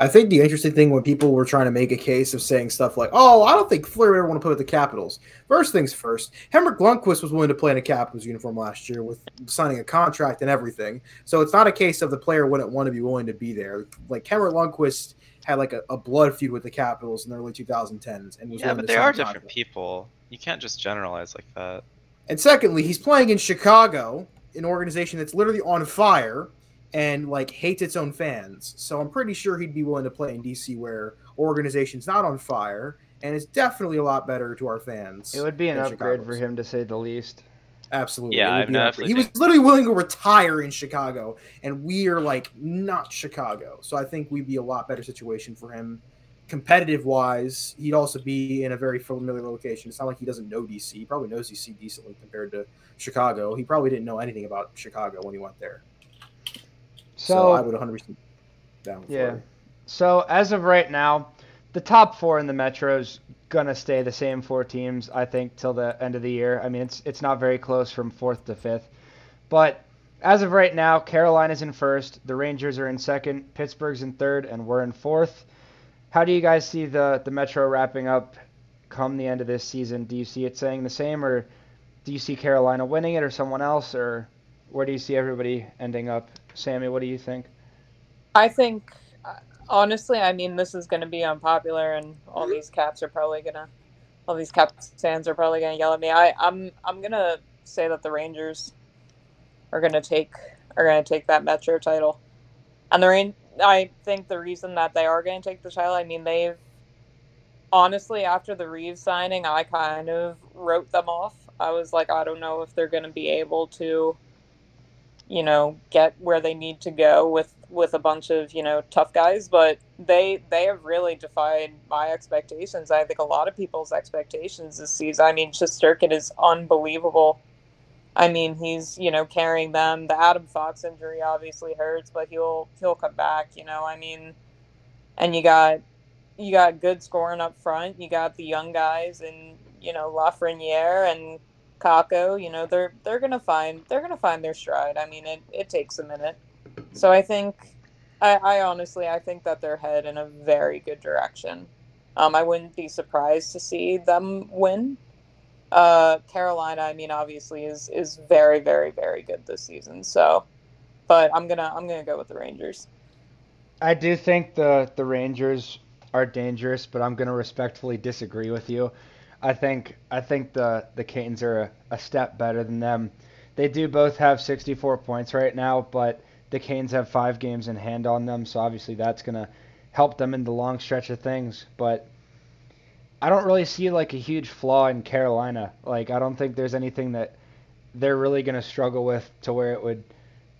I think the interesting thing when people were trying to make a case of saying stuff like, "Oh, I don't think Fleury ever want to play with the Capitals." First things first, Henrik Lundqvist was willing to play in a Capitals uniform last year with signing a contract and everything. So it's not a case of the player wouldn't want to be willing to be there. Like Henrik Lundqvist had like a, a blood feud with the Capitals in the early 2010s, and was Yeah, willing but to they sign are different people. You can't just generalize like that. And secondly, he's playing in Chicago, an organization that's literally on fire and like hates its own fans. So I'm pretty sure he'd be willing to play in DC where organization's not on fire and it's definitely a lot better to our fans. It would be an than upgrade for him to say the least. Absolutely. Yeah, I be an upgrade. definitely He was literally willing to retire in Chicago, and we are like not Chicago. So I think we'd be a lot better situation for him. Competitive wise, he'd also be in a very familiar location. It's not like he doesn't know DC. He probably knows DC decently compared to Chicago. He probably didn't know anything about Chicago when he went there. So, So, I would 100% down yeah. So as of right now, the top four in the Metro's gonna stay the same four teams, I think, till the end of the year. I mean, it's it's not very close from fourth to fifth, but as of right now, Carolina's in first, the Rangers are in second, Pittsburgh's in third, and we're in fourth. How do you guys see the the Metro wrapping up come the end of this season? Do you see it staying the same, or do you see Carolina winning it, or someone else, or where do you see everybody ending up? Sammy, what do you think? I think, uh, honestly, I mean, this is going to be unpopular, and all these Caps are probably gonna, all these Caps fans are probably gonna yell at me. I, I'm, I'm gonna say that the Rangers are gonna take, are gonna take that Metro title, and the Rain. I think the reason that they are going to take the title, I mean, they've honestly after the Reaves signing, I kind of wrote them off. I was like, I don't know if they're going to be able to you know get where they need to go with with a bunch of you know tough guys but they they have really defied my expectations i think a lot of people's expectations this season i mean Shesterkin is unbelievable i mean he's you know carrying them the adam fox injury obviously hurts but he'll he'll come back you know i mean and you got you got good scoring up front you got the young guys and you know lafreniere and Kakko, you know, they're they're gonna find they're gonna find their stride. I mean, it, it takes a minute. So I think I, I honestly I think that they're head in a very good direction. Um, I wouldn't be surprised to see them win. Uh, Carolina, I mean, obviously is is very very very good this season. So, but I'm gonna I'm gonna go with the Rangers. I do think the the Rangers are dangerous, but I'm to respectfully disagree with you. I think I think the the Canes are a, a step better than them. They do both have 64 points right now, but the Canes have five games in hand on them, so obviously that's to help them in the long stretch of things. But I don't really see like a huge flaw in Carolina. Like I don't think there's anything that they're really going to struggle with to where it would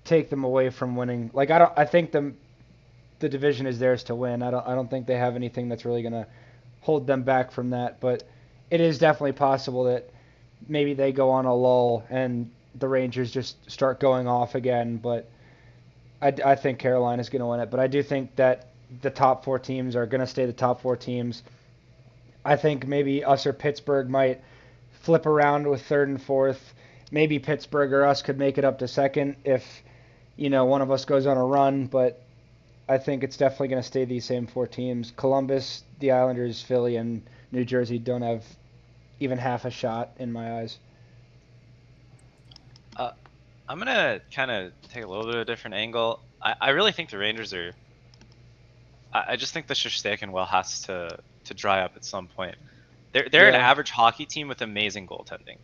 take them away from winning. Like I don't I think the the division is theirs to win. I don't I don't think they have anything that's really going to hold them back from that, but it is definitely possible that maybe they go on a lull and the Rangers just start going off again. But I, I think Carolina's going to win it. But I do think that the top four teams are going to stay the top four teams. I think maybe us or Pittsburgh might flip around with third and fourth. Maybe Pittsburgh or us could make it up to second if, you know, one of us goes on a run. But I think it's definitely going to stay these same four teams. Columbus, the Islanders, Philly, and New Jersey don't have even half a shot in my eyes. Uh, I'm gonna kind of take a little bit of a different angle. I, I really think the Rangers are. I, I just think the Shesterkin well has to to dry up at some point. They're they're an average hockey team with amazing goaltending.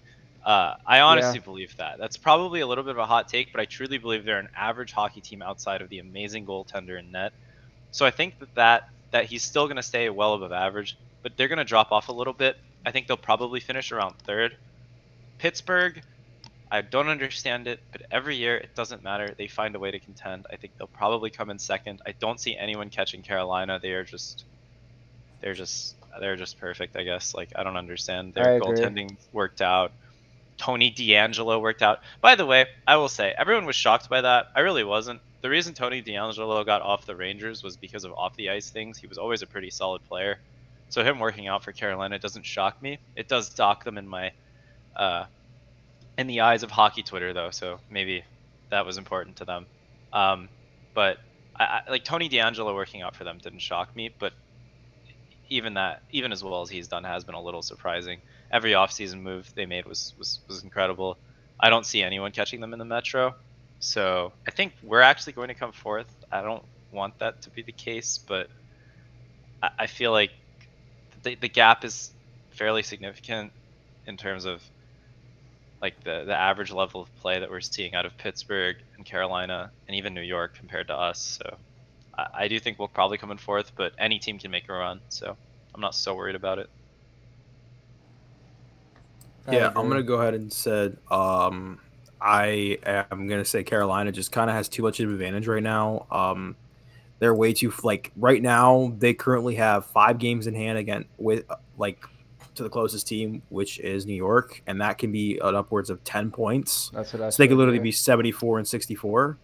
Uh, I honestly believe that. That's probably a little bit of a hot take, but I truly believe they're an average hockey team outside of the amazing goaltender in net. So I think that that, that he's still going to stay well above average, but they're going to drop off a little bit. I think they'll probably finish around third. Pittsburgh, I don't understand it, but every year it doesn't matter. They find a way to contend. I think they'll probably come in second. I don't see anyone catching Carolina. They are just, they're just, they're just perfect. I guess. Like I don't understand. Their goaltending worked out. Tony DeAngelo worked out. By the way, I will say everyone was shocked by that. I really wasn't. The reason Tony DeAngelo got off the Rangers was because of off the ice things. He was always a pretty solid player. So him working out for Carolina doesn't shock me. It does dock them in my uh, in the eyes of hockey Twitter though, so maybe that was important to them. Um, but I, I, like Tony DeAngelo working out for them didn't shock me, but even that, even as well as he's done, has been a little surprising. Every offseason move they made was was was incredible. I don't see anyone catching them in the Metro, so I think we're actually going to come fourth. I don't want that to be the case, but I, I feel like the the gap is fairly significant in terms of like the the average level of play that we're seeing out of Pittsburgh and Carolina and even New York compared to us. So I, I do think we'll probably come in fourth, but any team can make a run. So I'm not so worried about it. Yeah. I'm gonna go ahead and said um, I am gonna say Carolina just kind of has too much of an advantage right now. Um, they're way too like right now. They currently have five games in hand again with like to the closest team, which is New York, and that can be at upwards of ten points. That's what I. So they could literally yeah. be 74 and 64, eh, s-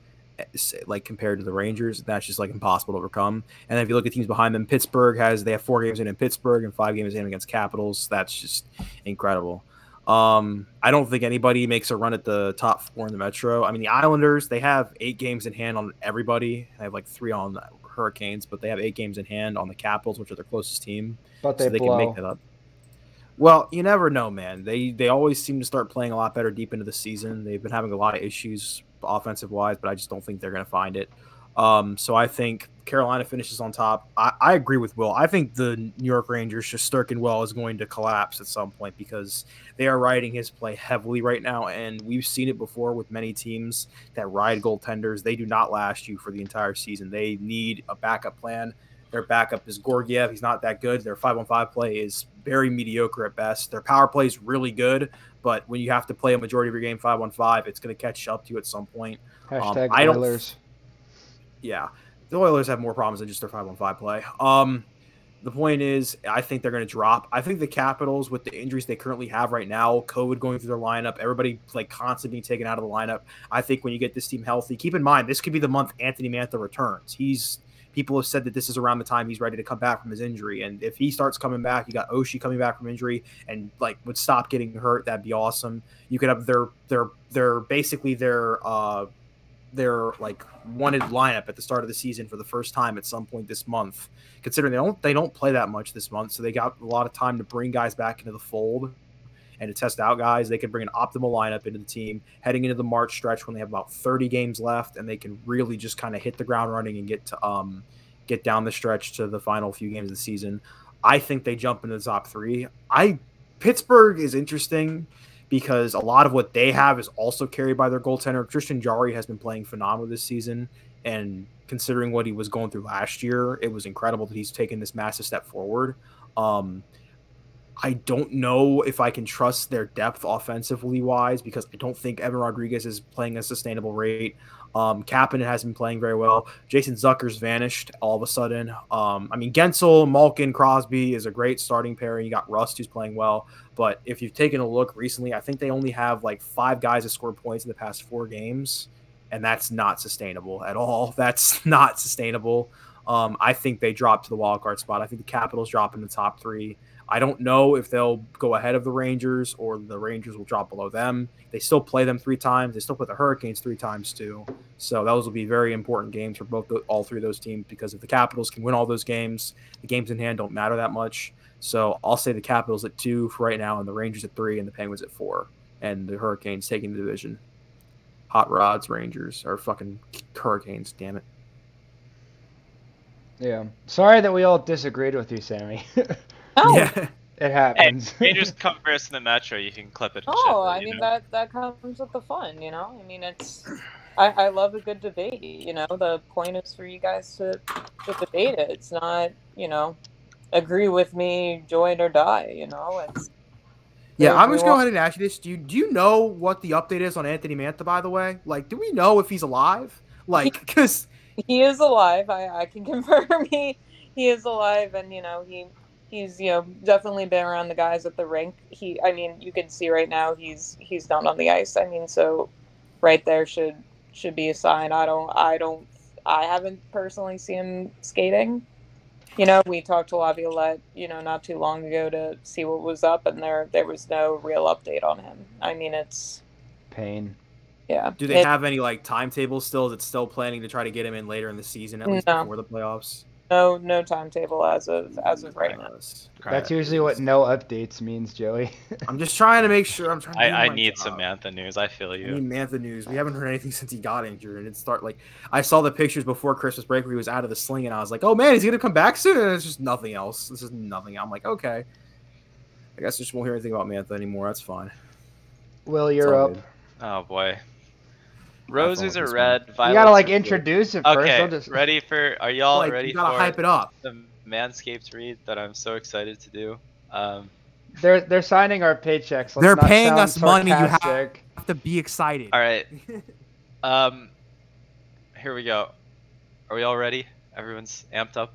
like compared to the Rangers. That's just like impossible to overcome. And if you look at teams behind them, Pittsburgh has they have four games in in Pittsburgh and five games in against Capitals. That's just incredible. Um, I don't think anybody makes a run at the top four in the Metro. I mean, the Islanders they have eight games in hand on everybody. They have like three on the Hurricanes, but they have eight games in hand on the Capitals, which are their closest team But they, so they blow. can make that up. Well, you never know, man. They they always seem to start playing a lot better deep into the season. They've been having a lot of issues offensive wise, but I just don't think they're going to find it. Um, so I think Carolina finishes on top. I, I agree with Will. I think the New York Rangers, just Shesterkin well, is going to collapse at some point because they are riding his play heavily right now, and we've seen it before with many teams that ride goaltenders. They do not last you for the entire season. They need a backup plan. Their backup is Georgiev. He's not that good. Their five on five play is very mediocre at best. Their power play is really good, but when you have to play a majority of your game five on five, it's going to catch up to you at some point. Hashtag I don't- Oilers. Yeah, the Oilers have more problems than just their five on five play. Um, the point is, I think they're going to drop. I think the Capitals, with the injuries they currently have right now, COVID going through their lineup, everybody like constantly being taken out of the lineup. I think when you get this team healthy, keep in mind this could be the month Anthony Mantha returns. He's people have said that this is around the time he's ready to come back from his injury, and if he starts coming back, you got Oshie coming back from injury, and like would stop getting hurt. That'd be awesome. You could have their their their basically their uh their like wanted lineup at the start of the season for the first time at some point this month. Considering they don't they don't play that much this month, so they got a lot of time to bring guys back into the fold and to test out guys. They can bring an optimal lineup into the team heading into the March stretch when they have about 30 games left, and they can really just kind of hit the ground running and get to um get down the stretch to the final few games of the season. I think they jump into the top three. I Pittsburgh is interesting because a lot of what they have is also carried by their goaltender. Tristan Jarry has been playing phenomenal this season, and considering what he was going through last year, it was incredible that he's taken this massive step forward. Um, I don't know if I can trust their depth offensively wise because I don't think Evan Rodrigues is playing a sustainable rate. Um, Kapanen hasn't been playing very well. Jason Zucker's vanished all of a sudden. Um, I mean, Guentzel, Malkin, Crosby is a great starting pairing. You got Rust who's playing well. But if you've taken a look recently, I think they only have like five guys that scored points in the past four games, and that's not sustainable at all. That's not sustainable. Um, I think they drop to the wild card spot. I think the Capitals drop in the top three. I don't know if they'll go ahead of the Rangers or the Rangers will drop below them. They still play them three times. They still play the Hurricanes three times too. So those will be very important games for both the, all three of those teams because if the Capitals can win all those games, the games in hand don't matter that much. So I'll say the Capitals at two for right now, and the Rangers at three, and the Penguins at four, and the Hurricanes taking the division. Hot rods, Rangers or fucking Hurricanes. Damn it. Yeah. Sorry that we all disagreed with you, Sammy. it Oh, Yeah. Hey, happens. Rangers come first in the Metro. You can clip it. and oh, shit, I mean know? that that comes with the fun, you know. I mean, it's I, I love a good debate. You know, the point is for you guys to to debate it. It's not, you know, agree with me, join or die. You know, it's Yeah, I'm just going want- ahead and ask you this. Do you, do you know what the update is on Anthony Mantha, by the way? Like, do we know if he's alive? Like, because he is alive. I, I can confirm he he is alive, and you know he he's you know definitely been around the guys at the rink. He, I mean, you can see right now he's he's not on the ice. I mean, so right there should should be a sign. I don't I don't I haven't personally seen him skating. You know, we talked to Laviolette, you know, not too long ago to see what was up, and there there was no real update on him. I mean, it's Pain. Yeah. Do they It- have any like timetable still? Is it still planning to try to get him in later in the season, at least No. before the playoffs? No no timetable as of as of right now? That's usually what no updates means, Joey. I'm just trying to make sure. I'm trying. To I, I need job. Samantha news. I feel you. I you. need Mantha news. We haven't heard anything since he got injured, and it start like I saw the pictures before Christmas break where he was out of the sling, and I was like, "Oh man, is he gonna come back soon?" And it's just nothing else. This is nothing. I'm like, okay. I guess I just won't hear anything about Mantha anymore. That's fine. Will, you're all up. good. Oh boy. Roses are this one. red. You gotta like introduce it first. Okay, just... ready for? Are y'all like, ready you gotta for hype it up. the Manscaped read that I'm so excited to do? Um, They're they're signing our paychecks. Let's They're not paying sound us money, you have- Have to be excited. all right. Um, here we go. Are we all ready? Everyone's amped up.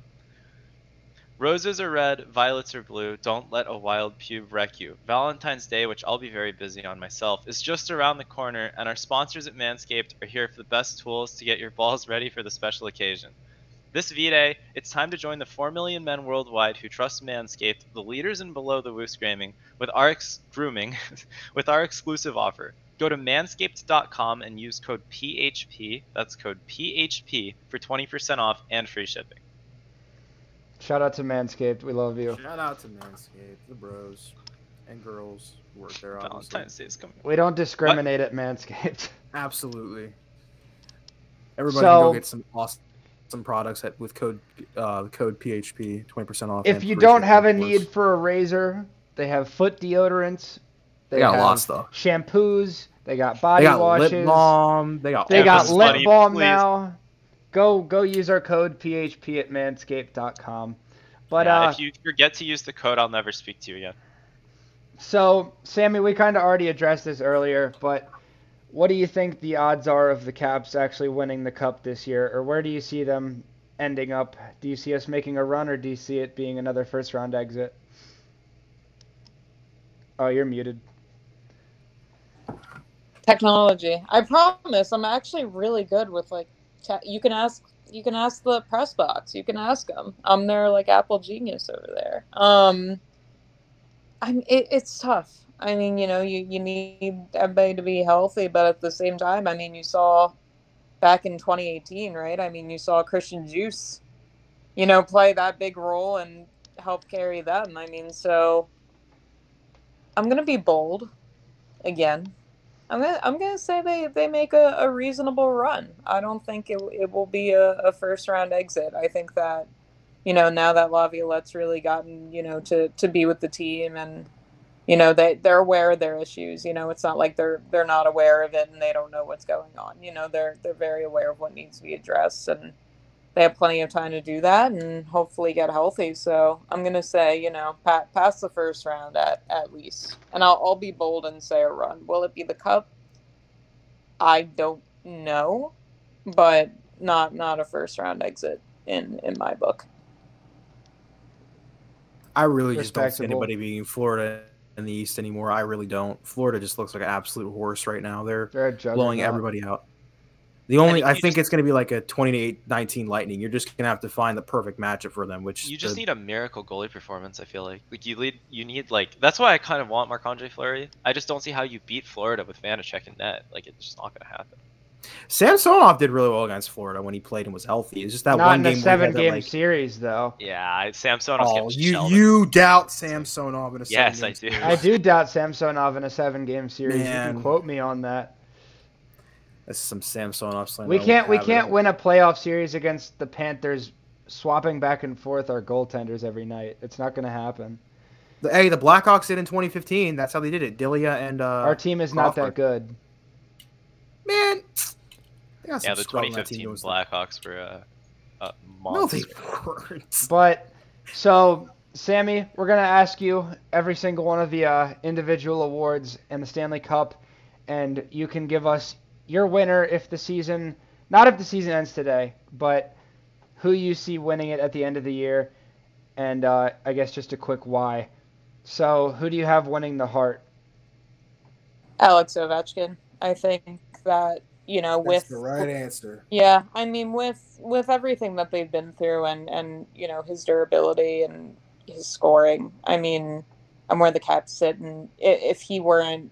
Roses are red, violets are blue. Don't let a wild pube wreck you. Valentine's Day, which I'll be very busy on myself, is just around the corner, and our sponsors at Manscaped are here for the best tools to get your balls ready for the special occasion. This V-Day, it's time to join the 4 million men worldwide who trust Manscaped, the leaders in below the woos gaming, with our ex- grooming, with our exclusive offer. Go to manscaped.com and use code PHP, that's code PHP, for 20% off and free shipping. Shout out to Manscaped. We love you. Shout out to Manscaped, the bros and girls work there. Obviously. Valentine's Day is coming. We don't discriminate at Manscaped. Absolutely. Everybody So- can go get some awesome some products at, with code uh, code PHP, twenty percent off. if you don't have a course. need for a razor, they have foot deodorants. they got a lot have of stuff. Shampoos. They got body They body got washes. lip balm. They got They got lip funny, balm please. now. Go go use our code PHP at manscaped.com. But yeah, uh, if you forget to use the code, I'll never speak to you again. so Sammy, we kind of already addressed this earlier, but what do you think the odds are of the Caps actually winning the cup this year, or where do you see them ending up? Do you see us making a run, or do you see it being another first round exit? Oh, you're muted. Technology. I promise. I'm actually really good with like. You can ask. You can ask the press box. You can ask them. I'm their like Apple genius over there. Um. I'm. It, it's tough. I mean, you know, you you need everybody to be healthy, but at the same time, I mean, you saw back in 2018, right? I mean, you saw Christian Juice, you know, play that big role and help carry them. I mean, so I'm gonna be bold again. I'm gonna I'm gonna say they, they make a, a reasonable run. I don't think it, it will be a, a first round exit. I think that you know now that Laviolette's really gotten you know to, to be with the team and you know they they're aware of their issues. You know it's not like they're they're not aware of it and they don't know what's going on. You know they're they're very aware of what needs to be addressed and they have plenty of time to do that and hopefully get healthy. So I'm gonna say, you know, pa- pass the first round at at least, and I'll I'll be bold and say a run. Will it be the cup? I don't know, but not not a first round exit in in my book. I really just don't see anybody being in Florida in the East anymore. I really don't. Florida just looks like an absolute horse right now. They're They're blowing everybody out. The only think I think just- it's going to be like a 28-19 Lightning. You're just going to have to find the perfect matchup for them. Which You just the- need a miracle goalie performance. I feel like like you lead. You need like that's why I kind of want Marc Andre Fleury. I just don't see how you beat Florida with Vanecek and net. Like it's just not gonna happen. Samsonov did really well against Florida when he played and was healthy. It's just that Not one in game. a seven had that, game like- series, though. Yeah, I, Samsonov's Oh, you shelled. you doubt Samsonov in a Yes, seven-game I do. series. I do doubt Samsonov in a seven game series. You can quote me on that. That's some Samsonov slander. We can't we can't win a playoff series against the Panthers swapping back and forth our goaltenders every night. It's not going to happen. The, hey, the Blackhawks did in 2015. That's how they did it. Dilia and uh, Our team is not that good. man. They got Yeah, the scrub on that team 2015. Blackhawks were uh, uh, No, they weren't. But so Sammy, we're gonna ask you every single one of the uh, individual awards and the Stanley Cup, and you can give us your winner if the season, not if the season ends today, but who you see winning it at the end of the year, and uh, I guess just a quick why. So who do you have winning the Hart? Alex Ovechkin. I think that you know with the right answer. Yeah, I mean with with everything that they've been through and and you know his durability and his scoring. I mean, I'm where the Caps sit, and if he weren't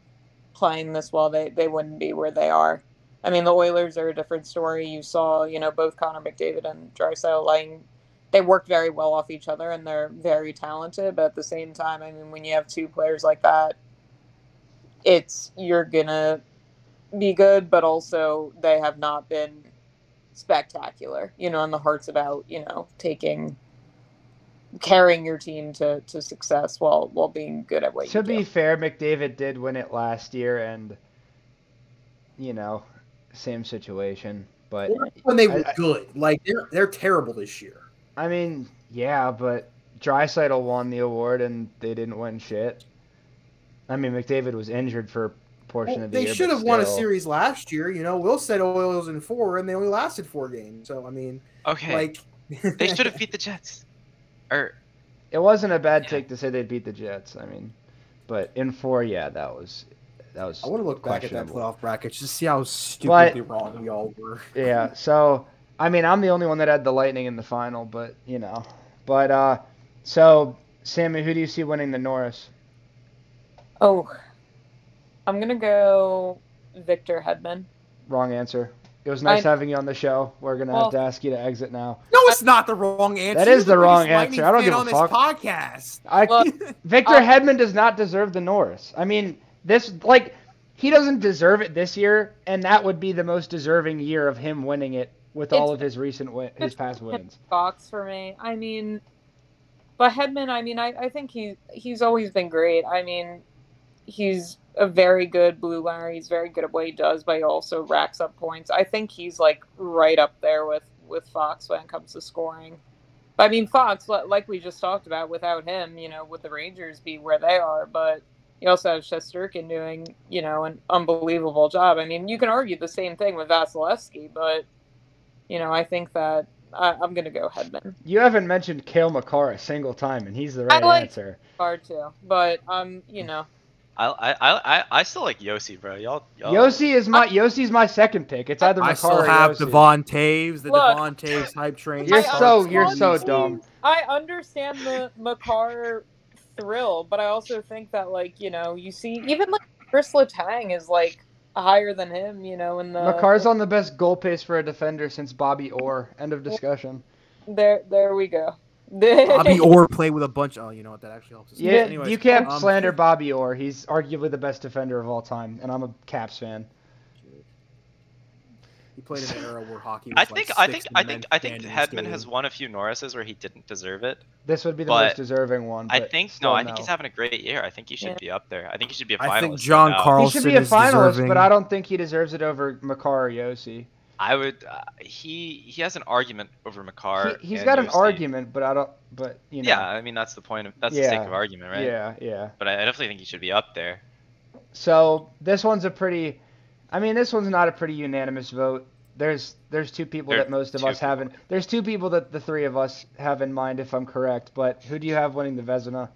playing this well, they they wouldn't be where they are. I mean, the Oilers are a different story. You saw, you know, both Connor McDavid and Draisaitl Lang, they work very well off each other and they're very talented. But at the same time, I mean, when you have two players like that, it's you're gonna be good, but also they have not been spectacular. You know, and the Hart's about you know taking carrying your team to, to success while while being good at what To you be do. fair, McDavid did win it last year, and you know, same situation. But when they were I- I- good. Like they're they're terrible this year. I mean, yeah, but Draisaitl won the award, and they didn't win shit. I mean, McDavid was injured for a portion Well, of the they year. should but have won a series last year. You know, Will said Oilers in four, and they only lasted four games. So I mean, Okay, like they should have beat the Jets. Or It wasn't a bad Yeah. take to say they'd beat the Jets. I mean, but in four, yeah, that was that was I want to look back at that questionable. playoff bracket just to see how stupidly wrong we all were. Yeah, so I mean, I'm the only one that had the Lightning in the final, but you know, but uh, so Sammy, who do you see winning the Norris? Oh, I'm gonna go Victor Hedman. Wrong answer. It was nice I- having you on the show. We're gonna Well- have to ask you to exit now. No, it's not the wrong answer. That is You're the wrong answer. I don't fan give a on this fuck. podcast. I Well, Victor uh, Hedman does not deserve the Norris. I mean, this like he doesn't deserve it this year, and that would be the most deserving year of him winning it with all of his recent win- his past wins. Fox for me. I mean, but Hedman. I mean, I, I think he he's always been great. I mean, he's a very good blue liner. He's very good at what he does, but he also racks up points. I think he's like right up there with with Fox when it comes to scoring. But I mean, Fox, like we just talked about, without him, you know, would the Rangers be where they are? But you also have Shesterkin doing, you know, an unbelievable job. I mean, you can argue the same thing with Vasilevskiy, but you know, I think that I, I'm going to go Hedman. You haven't mentioned Cale Makar a single time, and he's the I right like- answer. Hard to, but um, you know, I I I I- I still like Josi, bro. Y'all. y'all Josi is my Josi's my second pick. It's either I Makar still or have Josi. Devon Toews, the Look. Devon Toews hype train. You're I so you're so the- dumb. I understand the Makar thrill, but I also think that like you know, you see even like Kris Letang is like higher than him, you know, in the Makar's on the best goal pace for a defender since Bobby Orr. End of discussion. there. There we go. Bobby Orr played with a bunch. Oh, you know what? That actually helps. us. Yeah, Anyways, you can't um, slander Bobby Orr. He's arguably the best defender of all time, and I'm a Caps fan. He played in an era where hockey. Was I like think I six think I think I think Hedman has won a few Norrises where he didn't deserve it. This would be the most deserving one. I think no, I think he's having a great year. I think he should Yeah. be up there. I think he should be a finalist. I think John doubt. Carl- He should be a finalist, deserving. but I don't think he deserves it over Makar or Josi. I would. Uh, he he has an argument over Makar. He, he's and got an Josi. argument, but I don't. But you know. Yeah, I mean that's the point of that's the sake of argument, right? Yeah, yeah. But I, I definitely think he should be up there. So this one's a pretty. I mean, this one's not a pretty unanimous vote. There's there's two people There that most of two us haven't. There's two people that the three of us have in mind, if I'm correct. But who do you have winning the Vezina?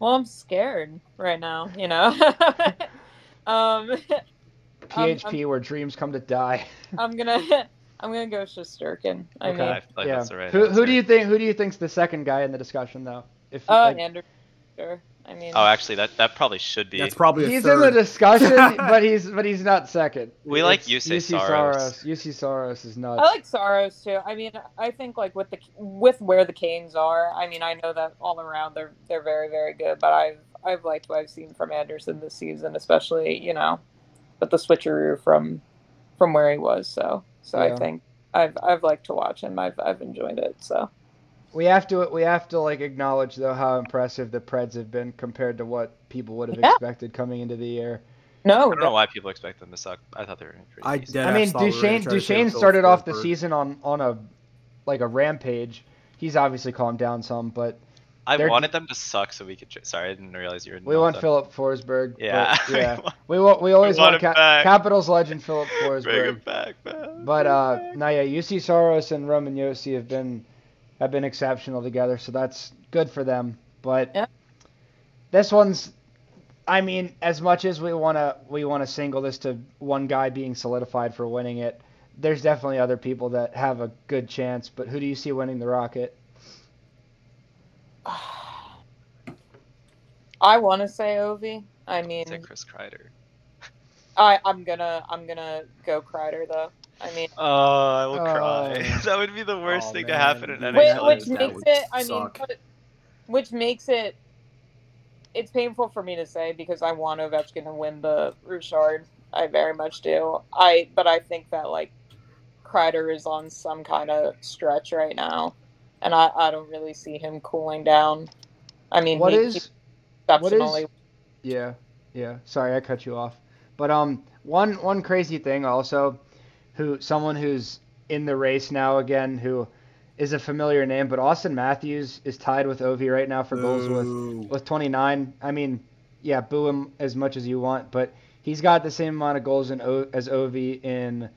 Well, I'm scared right now, you know. um, I'm- PHP, where dreams come to die. I'm gonna I'm gonna go Shesterkin. I Okay. mean, I like yeah. that's right who who do you think? Who do you think's the second guy in the discussion, though? If uh, like, Andersen. Sure. I mean, Oh, actually, that that probably should be. That's probably a he's third. in the discussion, but he's but he's not second. We like It's Juuse Saros. Juuse Saros is nuts. I like Saros too. I mean, I think like with the with where the Canes are. I mean, I know that all around they're they're very very good, but I've I've liked what I've seen from Andersen this season, especially you know, with the switcheroo from from where he was. So so Yeah. I think I've I've liked to watch him. I've I've enjoyed it. So We have to we have to like acknowledge though how impressive the Preds have been compared to what people would have Yeah. expected coming into the year. no, I don't know why people expect them to suck. I thought they were pretty I decent. did. I mean, thought we Duchene try to say Duchene Phil started off the season on on a like a rampage. He's obviously calmed down some, but I they're- wanted them to suck so we could. Tr- Sorry, I didn't realize you were. we not want done. Filip Forsberg. but Yeah. yeah. We want we always want want him Ca- back. Capitals legend Filip Bring Forsberg. him back, man. But uh, Bring him yeah, Juuse Saros and Roman Josi have been have been exceptional together, so that's good for them. But Yeah. this one's, I mean, as much as we wanna we wanna single this to one guy being solidified for winning it, there's definitely other people that have a good chance. But who do you see winning the Rocket? I want to say Ovi. I mean, Say Chris Kreider. I I'm gonna I'm gonna go Kreider though. I mean, Oh, I will oh. cry. Oh. that would be the worst Oh, thing to happen in Which- which, which makes would it. I mean, suck. but- which makes it. It's painful for me to say because I want Ovechkin to win the Richard. I very much do. I but I think that like Kreider is on some kind of stretch right now, and I, I don't really see him cooling down. I mean, What he, is he's what is exceptionally Yeah, yeah. Sorry, I cut you off. But um, one one crazy thing also, who someone who's in the race now again, who is a familiar name, but Auston Matthews is tied with Ovi right now for goals with with 29. I mean, yeah, boo him as much as you want, but he's got the same amount of goals in o- as Ovi in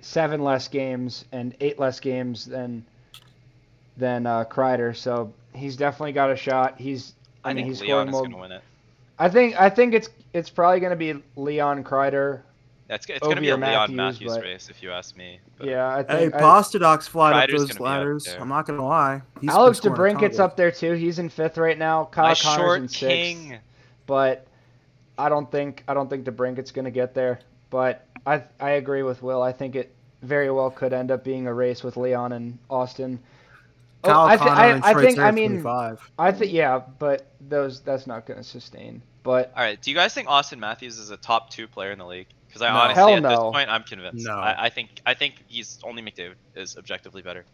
seven less games and eight less games than than uh, Kreider. So he's definitely got a shot. He's I, I, mean think he's Leon is more. going to win it. I think I think it's it's probably going to be Leon Kreider. That's it's going to be a or Leon Matthews, Matthews but- race if you ask me. But Yeah, I Hey, think I- Pastrnak's flying up those gonna up ladders. I'm not gonna lie. He's been Alex scoring a ton of DeBrincat's up there too. He's in fifth right now. Kyle my Connor's in short sixth. king. but I don't think I don't think DeBrincat's going to get there. But I I agree with Will. I think it very well could end up being a race with Leon and Auston. Oh, I, thi- Connor I, and I Troy think I mean 25. I think yeah, but those that's not going to sustain. But All right. Do you guys think Auston Matthews is a top two player in the league? Because I No. honestly, Hell at this point, I'm convinced. No. I, I think I think he's only McDavid is objectively better.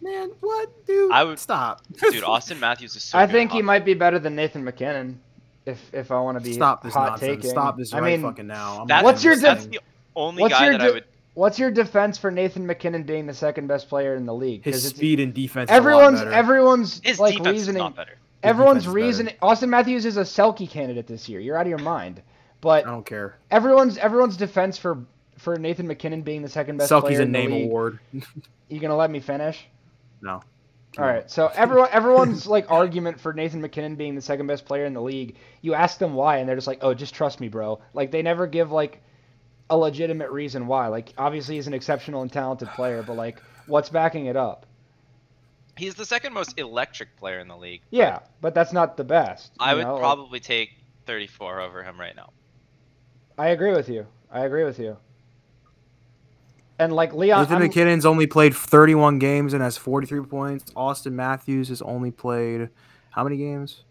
Man, what, dude? I would- stop. Dude, Auston Matthews is so. I good think he might be better than Nathan MacKinnon. If if I want to be Stop this hot nonsense. taking. Stop this I right mean, fucking now. I'm That's, What's your that's the only what's guy your that de- I would. What's your defense for Nathan MacKinnon being the second best player in the league? his it's- speed and defense. everyone's a lot better. everyone's His like defense reasoning. is not better. Everyone's defense better. reasoning. Auston Matthews is a Selke candidate this year. You're out of your mind. But I don't care. everyone's everyone's defense for for Nathan MacKinnon being the second best Selke's player a in the name league. award. You gonna let me finish? No. All right. So everyone everyone's like argument for Nathan MacKinnon being the second best player in the league. You ask them why, and they're just like, "Oh, just trust me, bro." Like they never give like a legitimate reason why. Like obviously he's an exceptional and talented player, but like what's backing it up? He's the second most electric player in the league. Yeah, but that's not the best. I would know? Like, probably take 34 over him right now. I agree with you. I agree with you. And like Leon, Nathan I'm- MacKinnon's only played 31 games and has 43 points. Auston Matthews has only played how many games?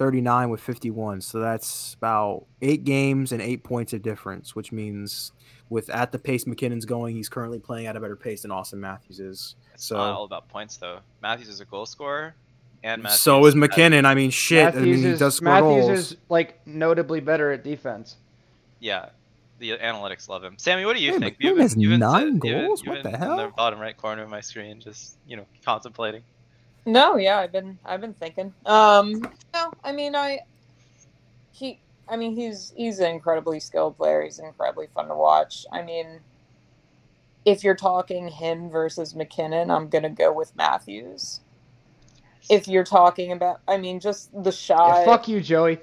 39 with 51. So that's about eight games and eight points of difference, which means with at the pace MacKinnon's going, he's currently playing at a better pace than Auston Matthews is. It's So not all about points though. Matthews is a goal scorer, and Matthews so is MacKinnon. I mean, shit. I mean, he is does score goals. Matthews goals. is like notably better at defense. Yeah, the analytics love him. Sammy, what do you Hey, think? McKinnon has been nine sit- you've been- goals? you've What been the In the hell? bottom right corner of my screen, just you know, contemplating. No, yeah, I've been I've been thinking. Um no, I mean I he I mean he's he's an incredibly skilled player. He's incredibly fun to watch. I mean if you're talking him versus MacKinnon, I'm gonna go with Matthews. If you're talking about I mean just the Yeah, shot fuck you, Joey.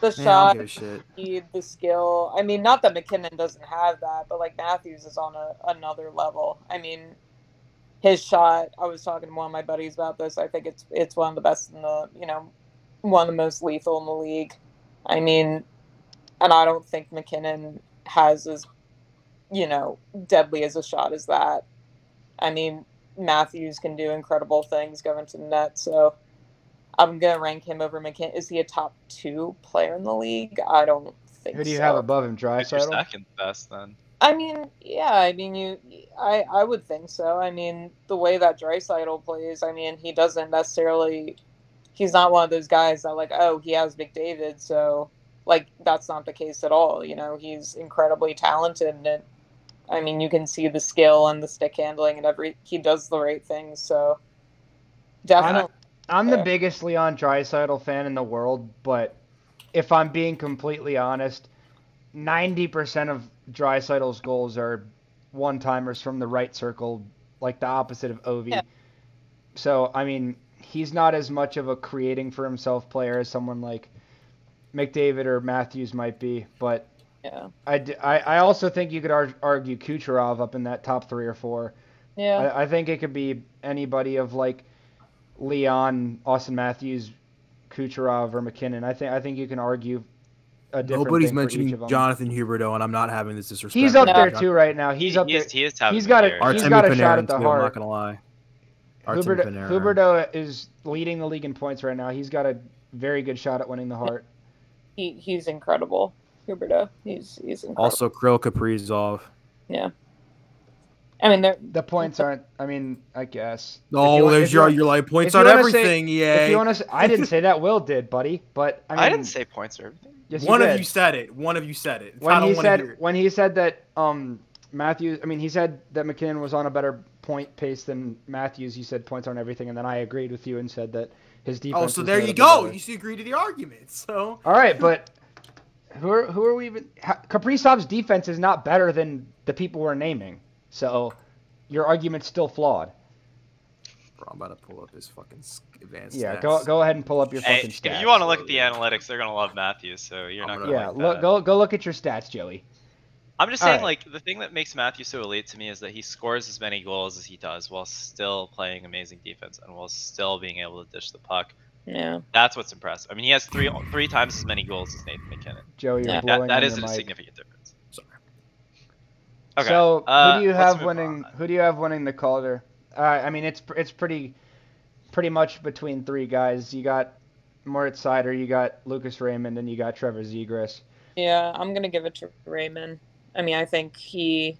the Man, shot give speed, the skill. I mean, not that MacKinnon doesn't have that, but like Matthews is on a, another level. I mean, his shot. I was talking to one of my buddies about this. I think it's it's one of the best in the you know one of the most lethal in the league. I mean, and I don't think MacKinnon has as you know deadly as a shot as that. I mean, Matthews can do incredible things going to the net, so. I'm gonna rank him over MacKinnon. Is he a top two player in the league? I don't think. Who do you so. have above him, Who's your Draisaitl? second best then? I mean, yeah. I mean, you. I I would think so. I mean, the way that Draisaitl plays. I mean, he doesn't necessarily. He's not one of those guys that like, oh, he has McDavid, so like that's not the case at all. You know, he's incredibly talented, and I mean, you can see the skill and the stick handling and every. He does the right things, so definitely. I'm the Yeah. biggest Leon Draisaitl fan in the world, but if I'm being completely honest, 90% of Draisaitl's goals are one-timers from the right circle, like the opposite of Ovi. Yeah. So, I mean, he's not as much of a creating for himself player as someone like McDavid or Matthews might be, but Yeah. I- I also think you could ar- argue Kucherov up in that top three or four. Yeah. I, I think it could be anybody of like Leon, Auston Matthews, Kucherov, or MacKinnon. I think I think you can argue a different Nobody's thing for each mentioning of 'em. Jonathan Huberdeau, and I'm not having this disrespect. He's up No. there too right now. He's He- up he there. is- he is having he's a got a- year. he's Artemi got a shot Panarin, at the too, Hart. I'm not gonna lie. Artemi Huberdeau, Panarin. Huberdeau is leading the league in points right now. He's got a very good shot at winning the Hart. He he's incredible. Huberdeau. He's he's incredible. Also, Kirill Kaprizov. I mean, The points aren't. I mean, I guess. If Oh, you want- there's if you your want- your like points if you on wanna say- everything. If Yeah. you want to, I didn't say that. Will did, buddy. But I, mean, I didn't say points or everything. Yes, One you of you said it. One of you said it. I when don't he said hear it. when he said that um Matthews. I mean, he said that MacKinnon was on a better point pace than Matthews. You said points aren't everything, and then I agreed with you and said that his defense. Oh, so there you go. better. You should agree to the argument. So All right, but who are who are we even? ha- Kaprizov's defense is not better than the people we're naming. So your argument's still flawed. Bro, I'm about to pull up his fucking s- advanced. Yeah, stats. go go ahead and pull up your Hey, fucking if you want to look at the analytics, they're gonna love Matthews, so you're I'm not gonna- gonna yeah, like look that. go go look at your stats, Joey. I'm just saying, right. like the thing that makes Matthews so elite to me is that he scores as many goals as he does while still playing amazing defense and while still being able to dish the puck. yeah. That's what's impressive. I mean, he has three three times as many goals as Nathan MacKinnon. Joey, you're Yeah. blowing That, that on a mic. significant difference. Sorry. Okay. So uh, who do you have winning? on. Who do you have winning the Calder? Uh, I mean, it's it's pretty pretty much between three guys. You got Moritz Seider, you got Lucas Raymond, and you got Trevor Zegras. Yeah, I'm gonna give it to Raymond. I mean, I think he.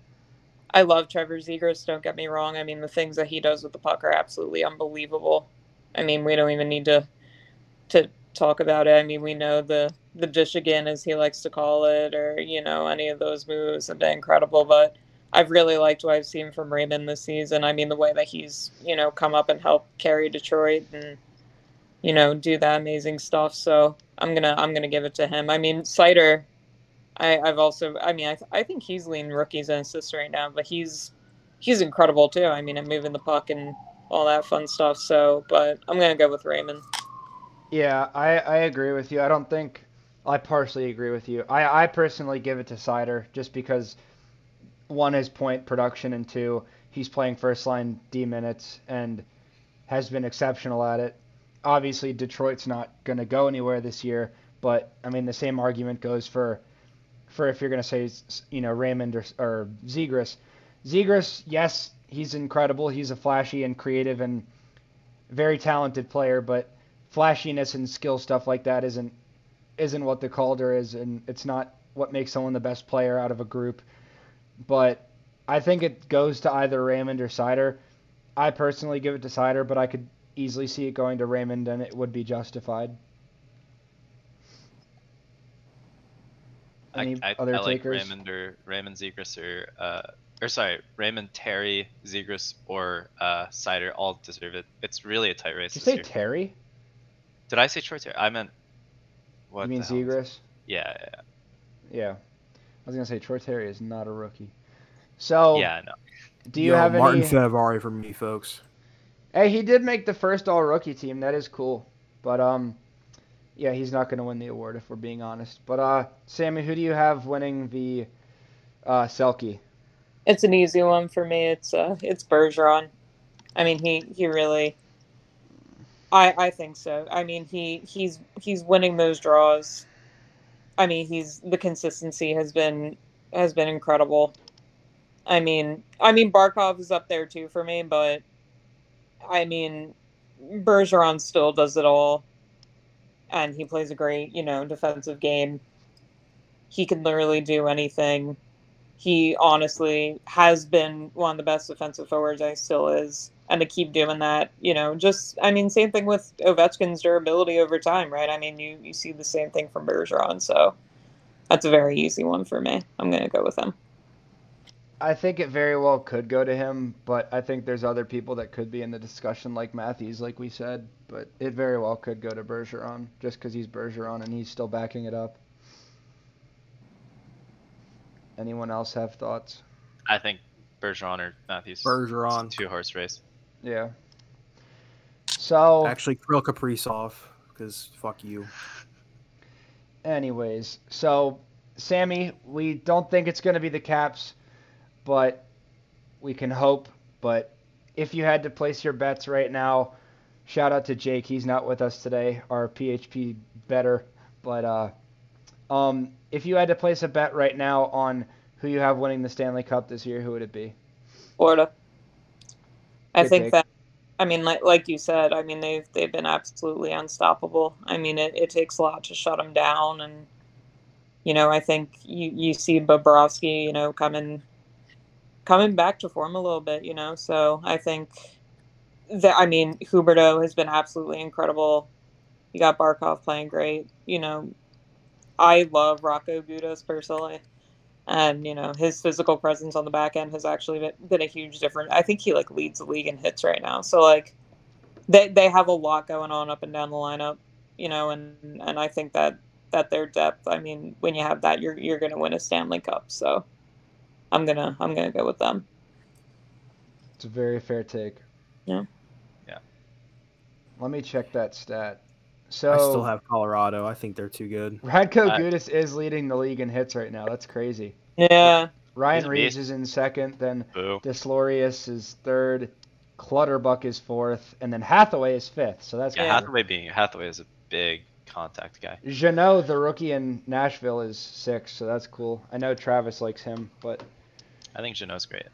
I love Trevor Zegras. Don't get me wrong. I mean, the things that he does with the puck are absolutely unbelievable. I mean, we don't even need to to talk about it. I mean, we know the the dish again, as he likes to call it, or you know, any of those moves have been incredible. But I've really liked what I've seen from Raymond this season. I mean, the way that he's you know come up and help carry Detroit and you know do that amazing stuff. So I'm gonna I'm gonna give it to him. I mean, Seider. I, I've also, I mean, I, I think he's leading rookies and assists right now, but he's he's incredible too. I mean, at moving the puck and all that fun stuff. So, but I'm gonna go with Raymond. Yeah, I, I agree with you. I don't think I partially agree with you. I, I personally give it to Seider just because one is point production and two he's playing first line D minutes and has been exceptional at it. Obviously Detroit's not going to go anywhere this year, but I mean the same argument goes for for if you're going to say you know Raymond or or Zegras. Zegras, yes, he's incredible. He's a flashy and creative and very talented player, but flashiness and skill stuff like that isn't isn't what the Calder is, and it's not what makes someone the best player out of a group. But I think it goes to either Raymond or Seider. I personally give it to Seider, but I could easily see it going to Raymond, and it would be justified. I, Any I, other I like takers? Raymond or Raymond Zegras or uh, or sorry, Raymond Terry Zegras or uh, Seider all deserve it. It's really a tight race. Did you say year. Terry? Did I say Troy Terry? I meant. What you mean the? Zegras? Yeah, yeah, Yeah. I was gonna say Troy Terry is not a rookie. So yeah. No. do you Yo, have Martin any? Fehervary for me, folks? Hey, he did make the first all rookie team. That is cool. But um yeah, he's not going to win the award if we're being honest. But uh Sammy, who do you have winning the uh Selke? It's an easy one for me. It's uh, it's Bergeron. I mean, he he really. I I think so. I mean, he he's he's winning those draws. I mean, he's the consistency has been has been incredible. I mean, I mean Barkov is up there too for me, but I mean, Bergeron still does it all, and he plays a great you know defensive game. He can literally do anything he honestly has been one of the best defensive forwards. I still is, and to keep doing that, you know, just I mean, same thing with Ovechkin's durability over time, right? I mean, you you see the same thing from Bergeron, so that's a very easy one for me. I'm gonna go with him. I think it very well could go to him, but I think there's other people that could be in the discussion like Matthews like we said, but it very well could go to Bergeron just cuz he's Bergeron and he's still backing it up. Anyone else have thoughts? I think Bergeron or Matthews. Bergeron. Two horse race. Yeah. So Actually, Kirill Kaprizov, because fuck you. Anyways, so Sammy, we don't think it's going to be the Caps, but we can hope. But if you had to place your bets right now, shout out to Jake. He's not with us today, our PHP better. But uh, Um, if you had to place a bet right now on who you have winning the Stanley Cup this year, who would it be? Florida. I Good think take. that. I mean, like like you said, I mean they've they've been absolutely unstoppable. I mean, it, it takes a lot to shut them down, and you know, I think you you see Bobrovsky, you know, coming coming back to form a little bit, you know. So I think that I mean Huberdeau has been absolutely incredible. You got Barkov playing great. You know, I love Radko Gudas personally and you know his physical presence on the back end has actually been, been a huge difference. I think he like leads the league in hits right now. So like they they have a lot going on up and down the lineup, you know, and and I think that that their depth. I mean, when you have that, you're you're gonna win a Stanley Cup. So I'm gonna I'm gonna go with them. It's a very fair take. Yeah. Yeah. Let me check that stat. So I still have Colorado. I think they're too good. Radko I- Gudas is leading the league in hits right now. That's crazy. Yeah, Ryan He's Reaves is in second, then Boo. Deslauriers is third, Clutterbuck is fourth, and then Hathaway is fifth. So that's Yeah, good. Hathaway being Hathaway is a big contact guy. Jeannot, the rookie in Nashville, is sixth, so that's cool. I know Travis likes him, but I think Jeannot's great.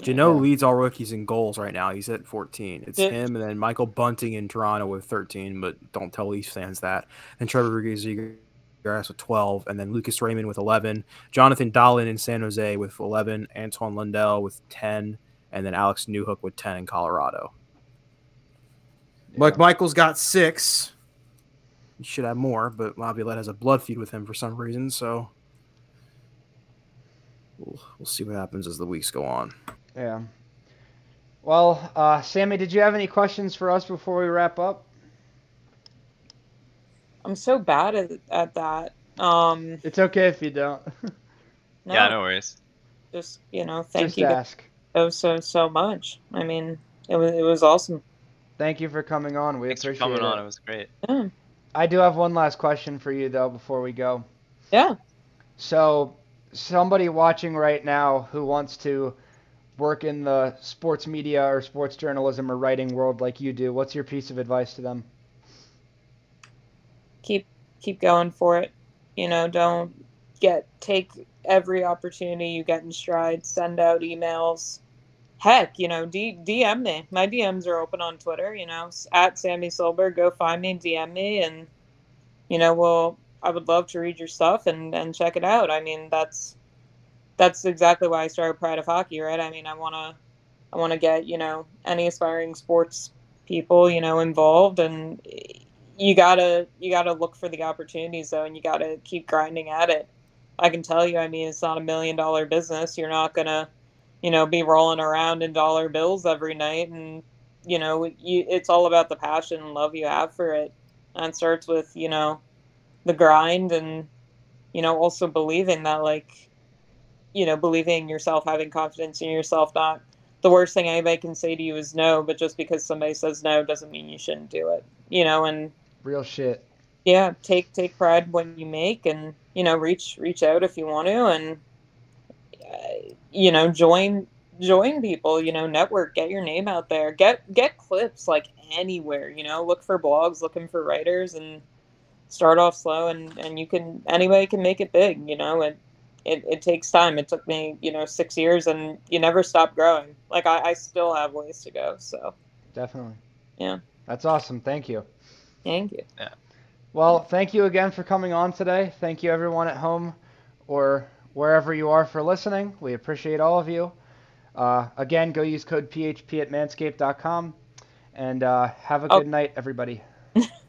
Jeannot Yeah. leads all rookies in goals right now. He's at 14. It's Yeah. him and then Michael Bunting in Toronto with 13, but don't tell Leafs fans that. And Trevor Rodriguez with 12, and then Lucas Raymond with 11. Jonathan Dahlen in San Jose with 11. Antoine Lundell with 10, and then Alex Newhook with 10 in Colorado. Mike Michael's got six. He should have more, but Laviolette has a blood feud with him for some reason, so we'll, we'll see what happens as the weeks go on. Yeah. Well, uh, Sammy, did you have any questions for us before we wrap up? I'm so bad at at that. Um, It's okay if you don't. no, Yeah, no worries. just you know, thank Just you guys ask. so so so much. I mean, it was it was awesome. Thank you for coming on. We Thanks for coming it. on. It was great. Yeah, I do have one last question for you though before we go. yeah. So, somebody watching right now who wants to work in the sports media or sports journalism or writing world like you do, what's your piece of advice to them? keep keep going for it. You know, don't get take every opportunity you get in stride. Send out emails. Heck, you know, D- DM me. My DMs are open on Twitter. You know, at Sammy Silber. Go find me, DM me, and you know, well, I would love to read your stuff and and check it out. I mean, that's that's exactly why I started Pride of Hockey, right? I mean, I wanna I want to get you know any aspiring sports people you know involved and you gotta you gotta look for the opportunities though and you gotta keep grinding at it. I can tell you i mean it's not a million dollar business. You're not gonna you know be rolling around in dollar bills every night and you know you, it's all about the passion and love you have for it. And it starts with you know the grind and you know also believing that like you know believing in yourself having confidence in yourself not the worst thing anybody can say to you is no but just because somebody says no doesn't mean you shouldn't do it you know and Real shit. yeah take take pride when you make and you know reach reach out if you want to and uh, you know join join people you know network get your name out there get get clips like anywhere you know look for blogs looking for writers and start off slow and and you can anybody can make it big you know and it, it takes time it took me you know six years and you never stop growing like i, I still have ways to go so Definitely. Yeah. That's awesome. Thank you. thank you Yeah. Well, thank you again for coming on today. Thank you, everyone at home or wherever you are for listening. We appreciate all of you. Uh, again, go use code PHP at manscaped.com and uh, have a Oh. good night, everybody.